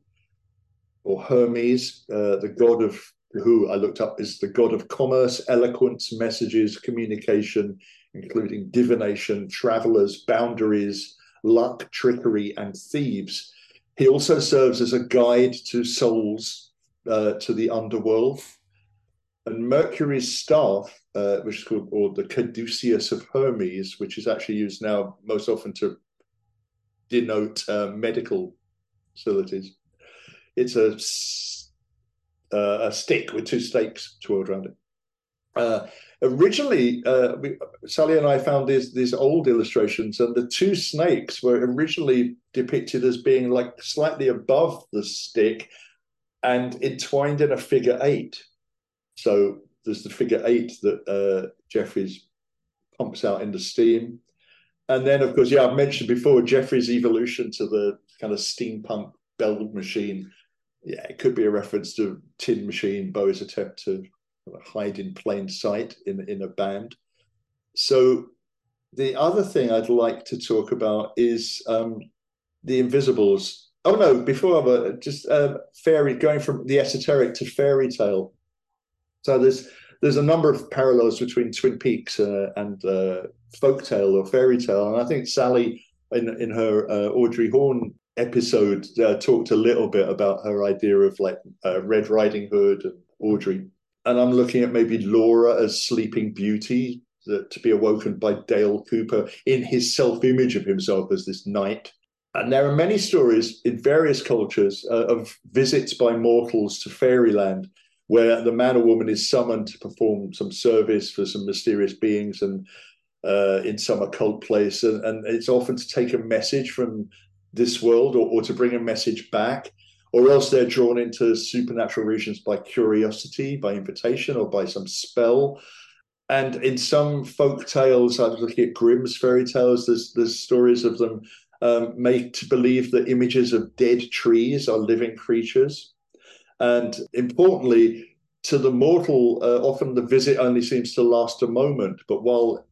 or Hermes, uh, the god of who I looked up is the god of commerce, eloquence, messages, communication, including divination, travelers, boundaries, luck, trickery, and thieves. He also serves as a guide to souls uh, to the underworld. And Mercury's staff, uh, which is called, or the caduceus of Hermes, which is actually used now most often to denote uh, medical facilities. It's a uh, a stick with two stakes twirled around it. Uh, originally, uh, we, Sally and I found these these old illustrations, and the two snakes were originally depicted as being like slightly above the stick and entwined in a figure eight. So there's the figure eight that uh, pumps out into steam. And then, of course, yeah, I've mentioned before Jeffries' evolution to the kind of steampunk bell machine. Yeah, it could be a reference to Tin Machine, Bowie's attempt to hide in plain sight in in a band. So the other thing I'd like to talk about is um, the Invisibles. Oh no! Before I just uh, fairy going from the esoteric to fairy tale. So there's there's a number of parallels between Twin Peaks uh, and uh, folktale or fairy tale, and I think Sally in in her uh, Audrey Horne episode uh, talked a little bit about her idea of like uh, Red Riding Hood and Audrey. And I'm looking at maybe Laura as Sleeping Beauty, to be awoken by Dale Cooper in his self image of himself as this knight. And there are many stories in various cultures uh, of visits by mortals to fairyland where the man or woman is summoned to perform some service for some mysterious beings and uh, in some occult place. And, and, it's often to take a message from this world or, or to bring a message back, or else they're drawn into supernatural regions by curiosity, by invitation, or by some spell. And in some folk tales, I was looking at Grimm's fairy tales, there's, there's stories of them um, made to believe that images of dead trees are living creatures. And importantly, to the mortal, uh, often the visit only seems to last a moment, but while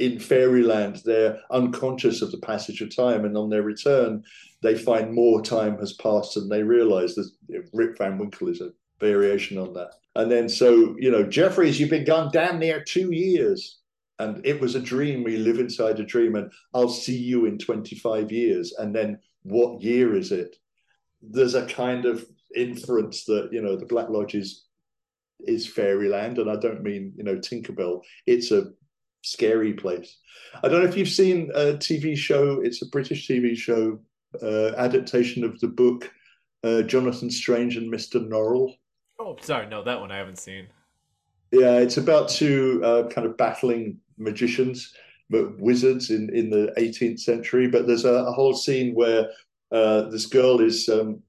in fairyland they're unconscious of the passage of time, and on their return, they find more time has passed and they realize that Rip Van Winkle is a variation on that. And then, so, you know, Jeffries, you've been gone damn near two years. And it was a dream. We live inside a dream, and I'll see you in 25 years. And then, what year is it? There's a kind of inference that, you know, the Black Lodge is, is fairyland. And I don't mean, you know, Tinkerbell. It's a scary place. I don't know if you've seen a TV show, it's a British TV show uh, adaptation of the book uh, Jonathan Strange and Mr. Norrell. Oh, sorry, no, that one I haven't seen. Yeah, it's about two uh, kind of battling magicians, but wizards in, in the 18th century. But there's a, a whole scene where uh, this girl is um,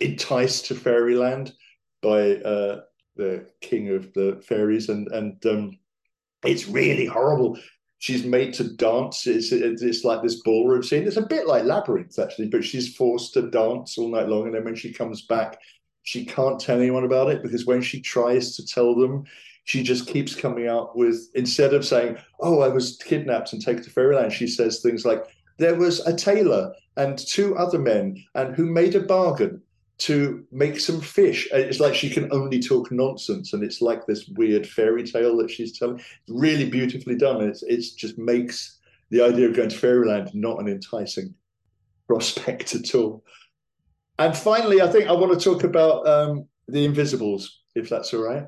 enticed to fairyland by uh, the king of the fairies, and and um, it's really horrible she's made to dance. It's, it's like this ballroom scene. It's a bit like Labyrinth, actually, but she's forced to dance all night long. And then when she comes back, she can't tell anyone about it because when she tries to tell them, she just keeps coming out with, instead of saying, Oh, I was kidnapped and taken to fairyland, she says things like, There was a tailor and two other men and who made a bargain to make some fish. It's like she can only talk nonsense, and it's like this weird fairy tale that she's telling. Really beautifully done. It's it's just makes the idea of going to fairyland not an enticing [LAUGHS] prospect at all. And finally, I think I want to talk about um, the Invisibles, if that's all right.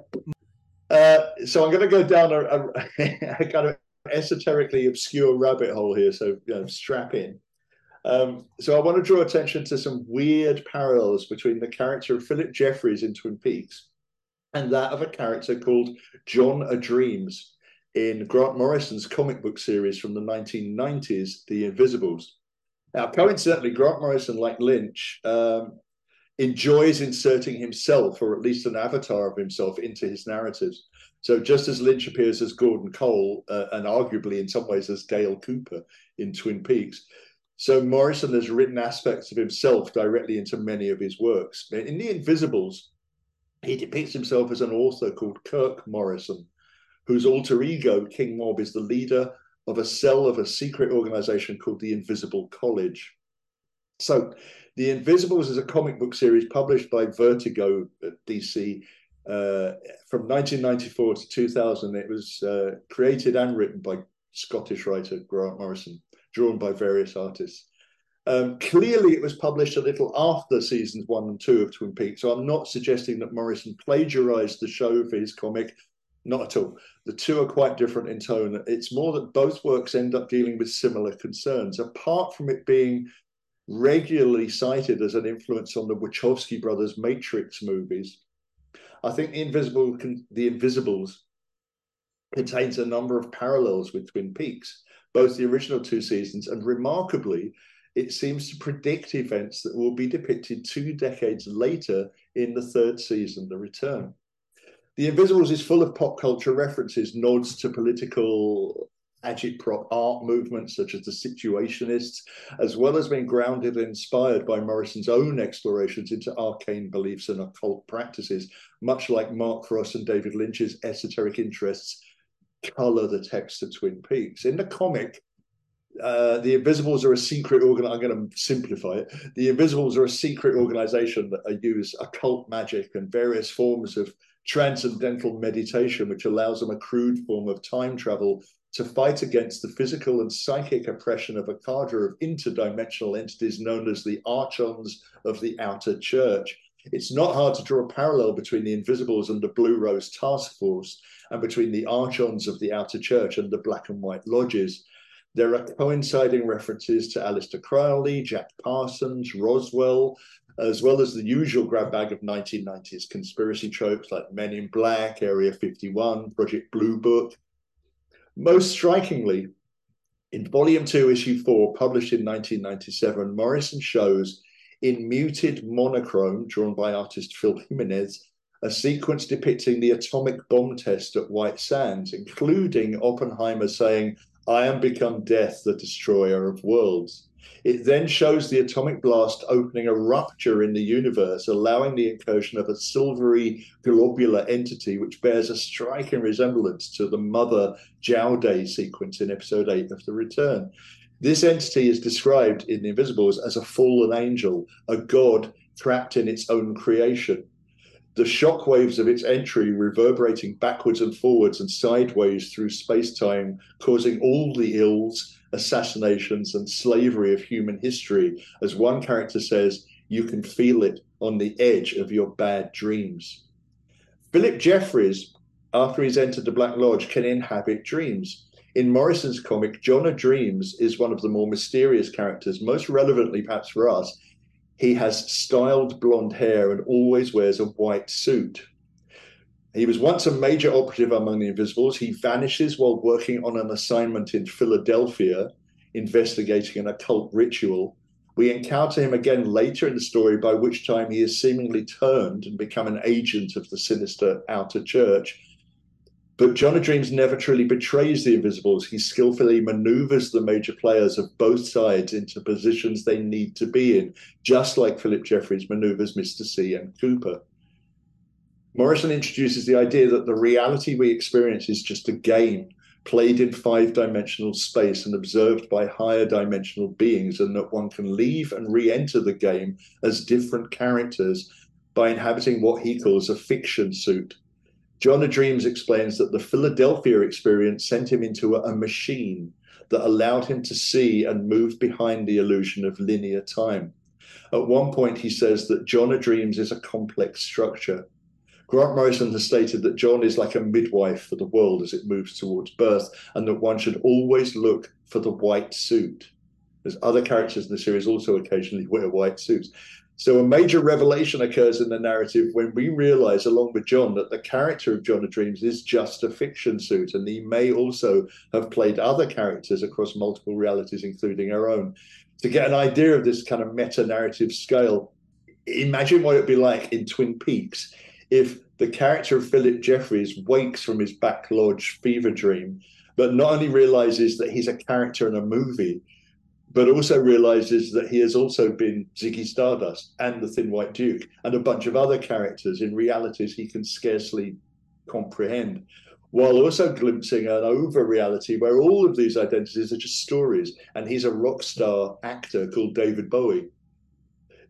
Uh, so I'm going to go down a, a, [LAUGHS] a, kind of esoterically obscure rabbit hole here. So you know, strap in. Um, so I want to draw attention to some weird parallels between the character of Phillip Jeffries in Twin Peaks and that of a character called John O'Dreams in Grant Morrison's comic book series from the 1990s, The Invisibles. Now, coincidentally, Grant Morrison, like Lynch, um, enjoys inserting himself, or at least an avatar of himself, into his narratives. So, just as Lynch appears as Gordon Cole, uh, and arguably in some ways as Dale Cooper in Twin Peaks, so Morrison has written aspects of himself directly into many of his works. In The Invisibles, he depicts himself as an author called Kirk Morrison, whose alter ego, King Mob, is the leader of a cell of a secret organization called the Invisible College. So, The Invisibles is a comic book series published by Vertigo at DC uh, from 1994 to 2000. It was uh, created and written by Scottish writer Grant Morrison drawn by various artists. Um, clearly, it was published a little after seasons one and two of Twin Peaks, so I'm not suggesting that Morrison plagiarized the show for his comic. Not at all. The two are quite different in tone. It's more that both works end up dealing with similar concerns, apart from it being regularly cited as an influence on the Wachowski brothers' Matrix movies. I think the Invisible, the Invisibles, contains a number of parallels with Twin Peaks both the original two seasons, and remarkably, it seems to predict events that will be depicted two decades later in the third season, The Return. The Invisibles is full of pop culture references, nods to political agitprop art movements such as the Situationists, as well as being grounded and inspired by Morrison's own explorations into arcane beliefs and occult practices, much like Mark Frost and David Lynch's esoteric interests color the text of Twin Peaks. In the comic, uh, the Invisibles are a secret organ. I'm going to simplify it. The Invisibles are a secret organization that use occult magic and various forms of transcendental meditation, which allows them a crude form of time travel to fight against the physical and psychic oppression of a cadre of interdimensional entities known as the Archons of the Outer Church. It's not hard to draw a parallel between the Invisibles and the Blue Rose Task Force, and between the Archons of the Outer Church and the Black and White Lodges. There are coinciding references to Aleister Crowley, Jack Parsons, Roswell, as well as the usual grab bag of 1990s conspiracy tropes like Men in Black, Area 51, Project Blue Book. Most strikingly, in Volume 2, Issue 4, published in 1997, Morrison shows in muted monochrome, drawn by artist Phil Jimenez, a sequence depicting the atomic bomb test at White Sands, including Oppenheimer saying, I am become death, the destroyer of worlds. It then shows the atomic blast opening a rupture in the universe, allowing the incursion of a silvery globular entity, which bears a striking resemblance to the mother Joudy sequence in episode 8 of The Return. This entity is described in The Invisibles as a fallen angel, a god trapped in its own creation the shock waves of its entry reverberating backwards and forwards and sideways through space time, causing all the ills, assassinations, and slavery of human history. As one character says, you can feel it on the edge of your bad dreams. Phillip Jeffries, after he's entered the Black Lodge, can inhabit dreams. In Morrison's comic, John Dreams is one of the more mysterious characters, most relevantly, perhaps for us, he has styled blonde hair and always wears a white suit. He was once a major operative among the Invisibles. He vanishes while working on an assignment in Philadelphia, investigating an occult ritual. We encounter him again later in the story, by which time he has seemingly turned and become an agent of the sinister outer church. But John of Dreams never truly betrays the Invisibles. He skillfully maneuvers the major players of both sides into positions they need to be in, just like Phillip Jeffries maneuvers Mr. C and Cooper. Morrison introduces the idea that the reality we experience is just a game played in five dimensional space and observed by higher dimensional beings, and that one can leave and re enter the game as different characters by inhabiting what he calls a fiction suit John of Dreams explains that the Philadelphia experience sent him into a, a machine that allowed him to see and move behind the illusion of linear time. At one point, he says that John of Dreams is a complex structure. Grant Morrison has stated that John is like a midwife for the world as it moves towards birth, and that one should always look for the white suit. As other characters in the series also occasionally wear white suits. So a major revelation occurs in the narrative when we realize, along with John, that the character of John of Dreams is just a fiction suit, and he may also have played other characters across multiple realities, including our own. To get an idea of this kind of meta narrative scale, imagine what it'd be like in Twin Peaks if the character of Phillip Jeffries wakes from his back lodge fever dream, but not only realizes that he's a character in a movie, but also realizes that he has also been Ziggy Stardust and the Thin White Duke and a bunch of other characters in realities he can scarcely comprehend, while also glimpsing an over reality where all of these identities are just stories. And he's a rock star actor called David Bowie.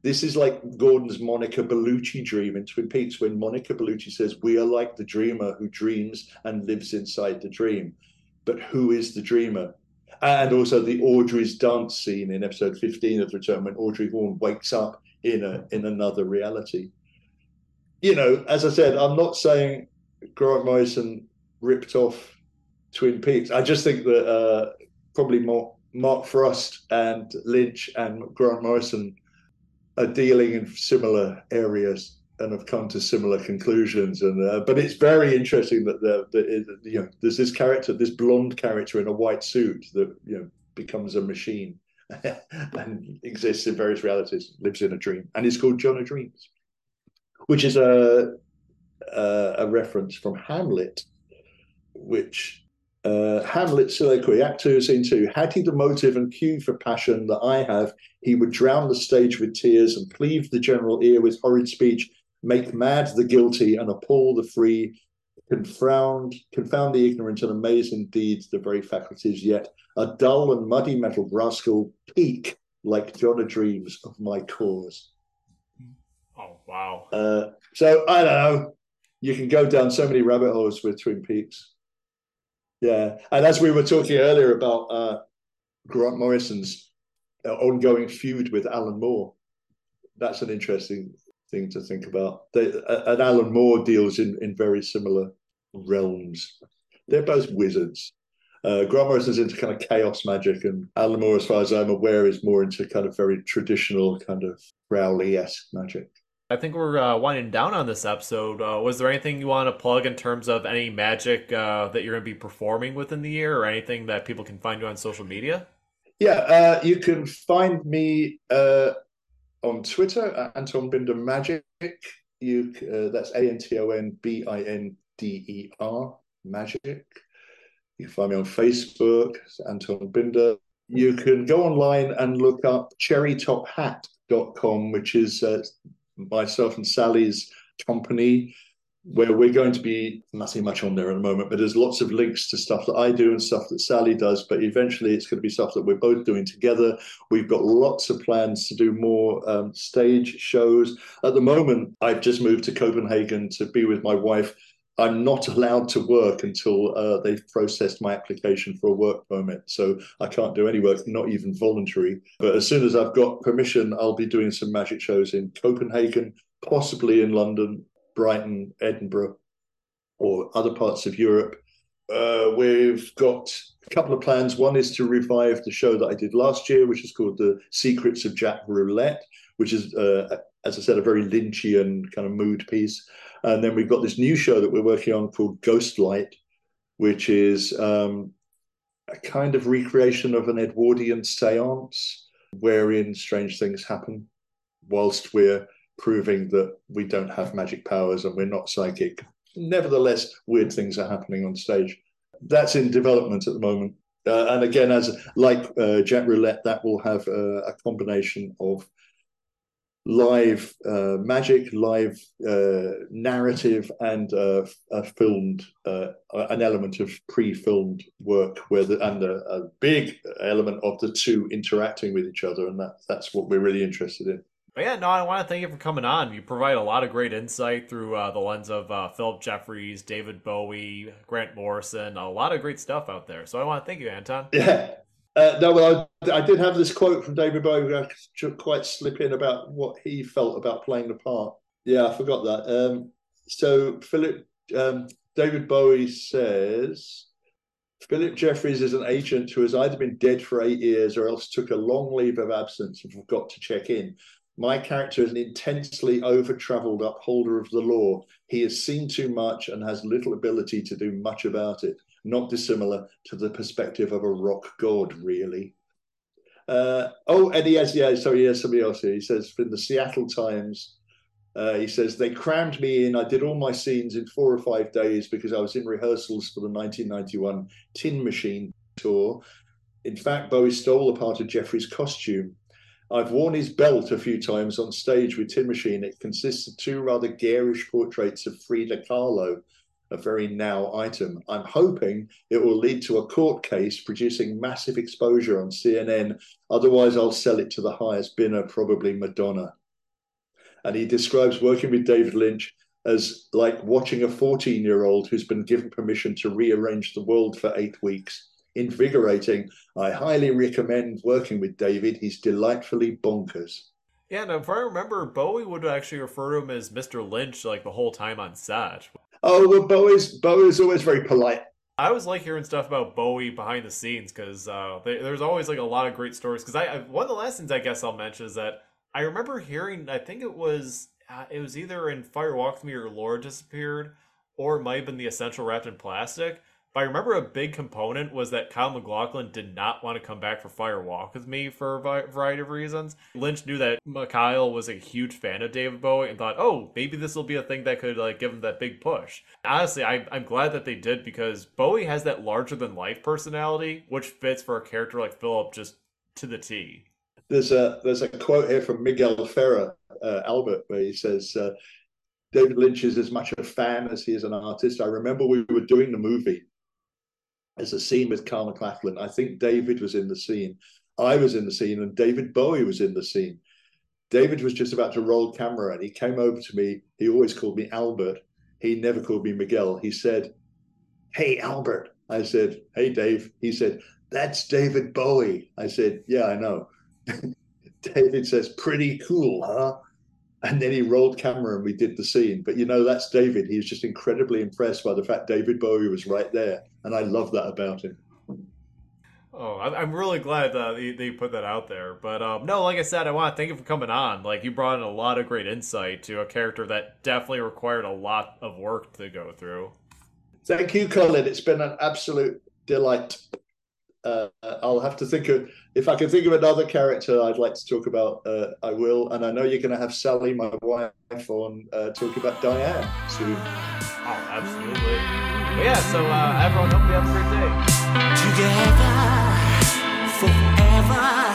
This is like Gordon's Monica Bellucci dream in Twin Peaks, when Monica Bellucci says, We are like the dreamer who dreams and lives inside the dream. But who is the dreamer? And also the Audrey's dance scene in episode 15 of the return when Audrey Horne wakes up in a in another reality. You know, as I said, I'm not saying Grant Morrison ripped off Twin Peaks. I just think that uh, probably more Mark Frost and Lynch and Grant Morrison are dealing in similar areas and have come to similar conclusions. And uh, but it's very interesting that the, the, you know there's this character, this blonde character in a white suit that you know becomes a machine [LAUGHS] and exists in various realities, lives in a dream, and is called John of Dreams, which is a a, a reference from Hamlet, which. Uh, Hamlet soliloquy, Act Two, Scene Two. Had he the motive and cue for passion that I have, he would drown the stage with tears and cleave the general ear with horrid speech make mad the guilty and appall the free, confound confound the ignorant and amaze indeed the very faculties yet a dull and muddy metal rascal peak like John dreams of my cause. Oh wow. Uh, so I don't know. You can go down so many rabbit holes with Twin Peaks. Yeah, and as we were talking earlier about uh, Grant Morrison's uh, ongoing feud with Alan Moore, that's an interesting thing to think about. They, uh, and Alan Moore deals in in very similar realms. They're both wizards. Uh, Grant Morrison's into kind of chaos magic, and Alan Moore, as far as I'm aware, is more into kind of very traditional kind of Crowley esque magic. I think we're uh, winding down on this episode. Uh, was there anything you want to plug in terms of any magic uh, that you're going to be performing within the year, or anything that people can find you on social media? Yeah, uh, you can find me uh, on Twitter at Anton Binder Magic. You uh, that's A N T O N B I N D E R Magic. You can find me on Facebook, Anton Binder. You can go online and look up cherrytophat.com, which is uh, myself and Sally's company, where we're going to be nothing much on there at the moment, but there's lots of links to stuff that I do and stuff that Sally does. But eventually, it's going to be stuff that we're both doing together. We've got lots of plans to do more um, stage shows. At the moment, I've just moved to Copenhagen to be with my wife. I'm not allowed to work until uh, they've processed my application for a work permit. So I can't do any work, not even voluntary. But as soon as I've got permission, I'll be doing some magic shows in Copenhagen, possibly in London, Brighton, Edinburgh, or other parts of Europe. Uh, we've got a couple of plans. One is to revive the show that I did last year, which is called The Secrets of Jack Roulette, which is, uh, as I said, a very Lynchian kind of mood piece. And then we've got this new show that we're working on called Ghostlight, which is um, a kind of recreation of an Edwardian seance wherein strange things happen whilst we're proving that we don't have magic powers and we're not psychic. Nevertheless, weird things are happening on stage. That's in development at the moment. Uh, and again, as like uh, Jack Roulette, that will have uh, a combination of live uh, magic, live uh, narrative, and uh, a filmed uh, an element of pre-filmed work, where the, and a, a, big element of the two interacting with each other, and that that's what we're really interested in. But yeah, no, I want to thank you for coming on. You provide a lot of great insight through uh, the lens of uh, Phillip Jeffries, David Bowie, Grant Morrison, a lot of great stuff out there. So I want to thank you, Anton. Yeah. Uh, no, well, I, I, did have this quote from David Bowie. I quite slip in about what he felt about playing the part. Yeah, I forgot that. Um, so Phillip, um, David Bowie says, Phillip Jeffries is an agent who has either been dead for eight years or else took a long leave of absence and forgot to check in. My character is an intensely over traveled upholder of the law. He has seen too much and has little ability to do much about it not dissimilar to the perspective of a rock god, really. Uh, oh, and he has, yeah, sorry, has somebody else here. He says, from the Seattle Times, uh, he says, they crammed me in. I did all my scenes in four or five days because I was in rehearsals for the 1991 Tin Machine tour. In fact, Bowie stole a part of Jeffries' costume. I've worn his belt a few times on stage with Tin Machine. It consists of two rather garish portraits of Frida Kahlo, a very now item. I'm hoping it will lead to a court case producing massive exposure on CNN. Otherwise, I'll sell it to the highest bidder, probably Madonna. And he describes working with David Lynch as like watching a 14 year old who's been given permission to rearrange the world for eight weeks. Invigorating. I highly recommend working with David. He's delightfully bonkers. Yeah, and if I remember, Bowie would actually refer to him as Mr. Lynch like the whole time on set. Oh, well, Bowie's Bowie's always very polite. I always like hearing stuff about Bowie behind the scenes because uh, there's always like a lot of great stories. Because I, I, one of the last things I guess I'll mention is that I remember hearing. I think it was uh, it was either in Fire Walk with Me or Lord disappeared, or it might have been the Essential wrapped in plastic. But I remember a big component was that Kyle MacLachlan did not want to come back for Fire Walk with Me for a variety of reasons. Lynch knew that Kyle was a huge fan of David Bowie and thought, oh, maybe this will be a thing that could like give him that big push. Honestly, I, I'm glad that they did because Bowie has that larger than life personality, which fits for a character like Phillip just to the T. There's a there's a quote here from Miguel Ferrer uh, Albert where he says. Uh, David Lynch is as much a fan as he is an artist. I remember we were doing the movie as a scene with Carl MacLachlan. I think David was in the scene. I was in the scene, and David Bowie was in the scene. David was just about to roll camera, and he came over to me. He always called me Albert. He never called me Miguel. He said, "Hey, Albert." I said, "Hey, Dave." He said, "That's David Bowie." I said, "Yeah, I know." [LAUGHS] David says, "Pretty cool, huh?" And then he rolled camera and we did the scene. But you know, that's David. He was just incredibly impressed by the fact David Bowie was right there. And I love that about him. Oh, I'm really glad that you put that out there. But um, no, like I said, I want to thank you for coming on. Like you brought in a lot of great insight to a character that definitely required a lot of work to go through. Thank you, Colin. It's been an absolute delight. Uh, I'll have to think of if I can think of another character I'd like to talk about. Uh, I will, and I know you're going to have Sally, my wife, on uh, talking about Diane soon. Oh, absolutely. But yeah, so uh, everyone, hope you have a great day. together forever.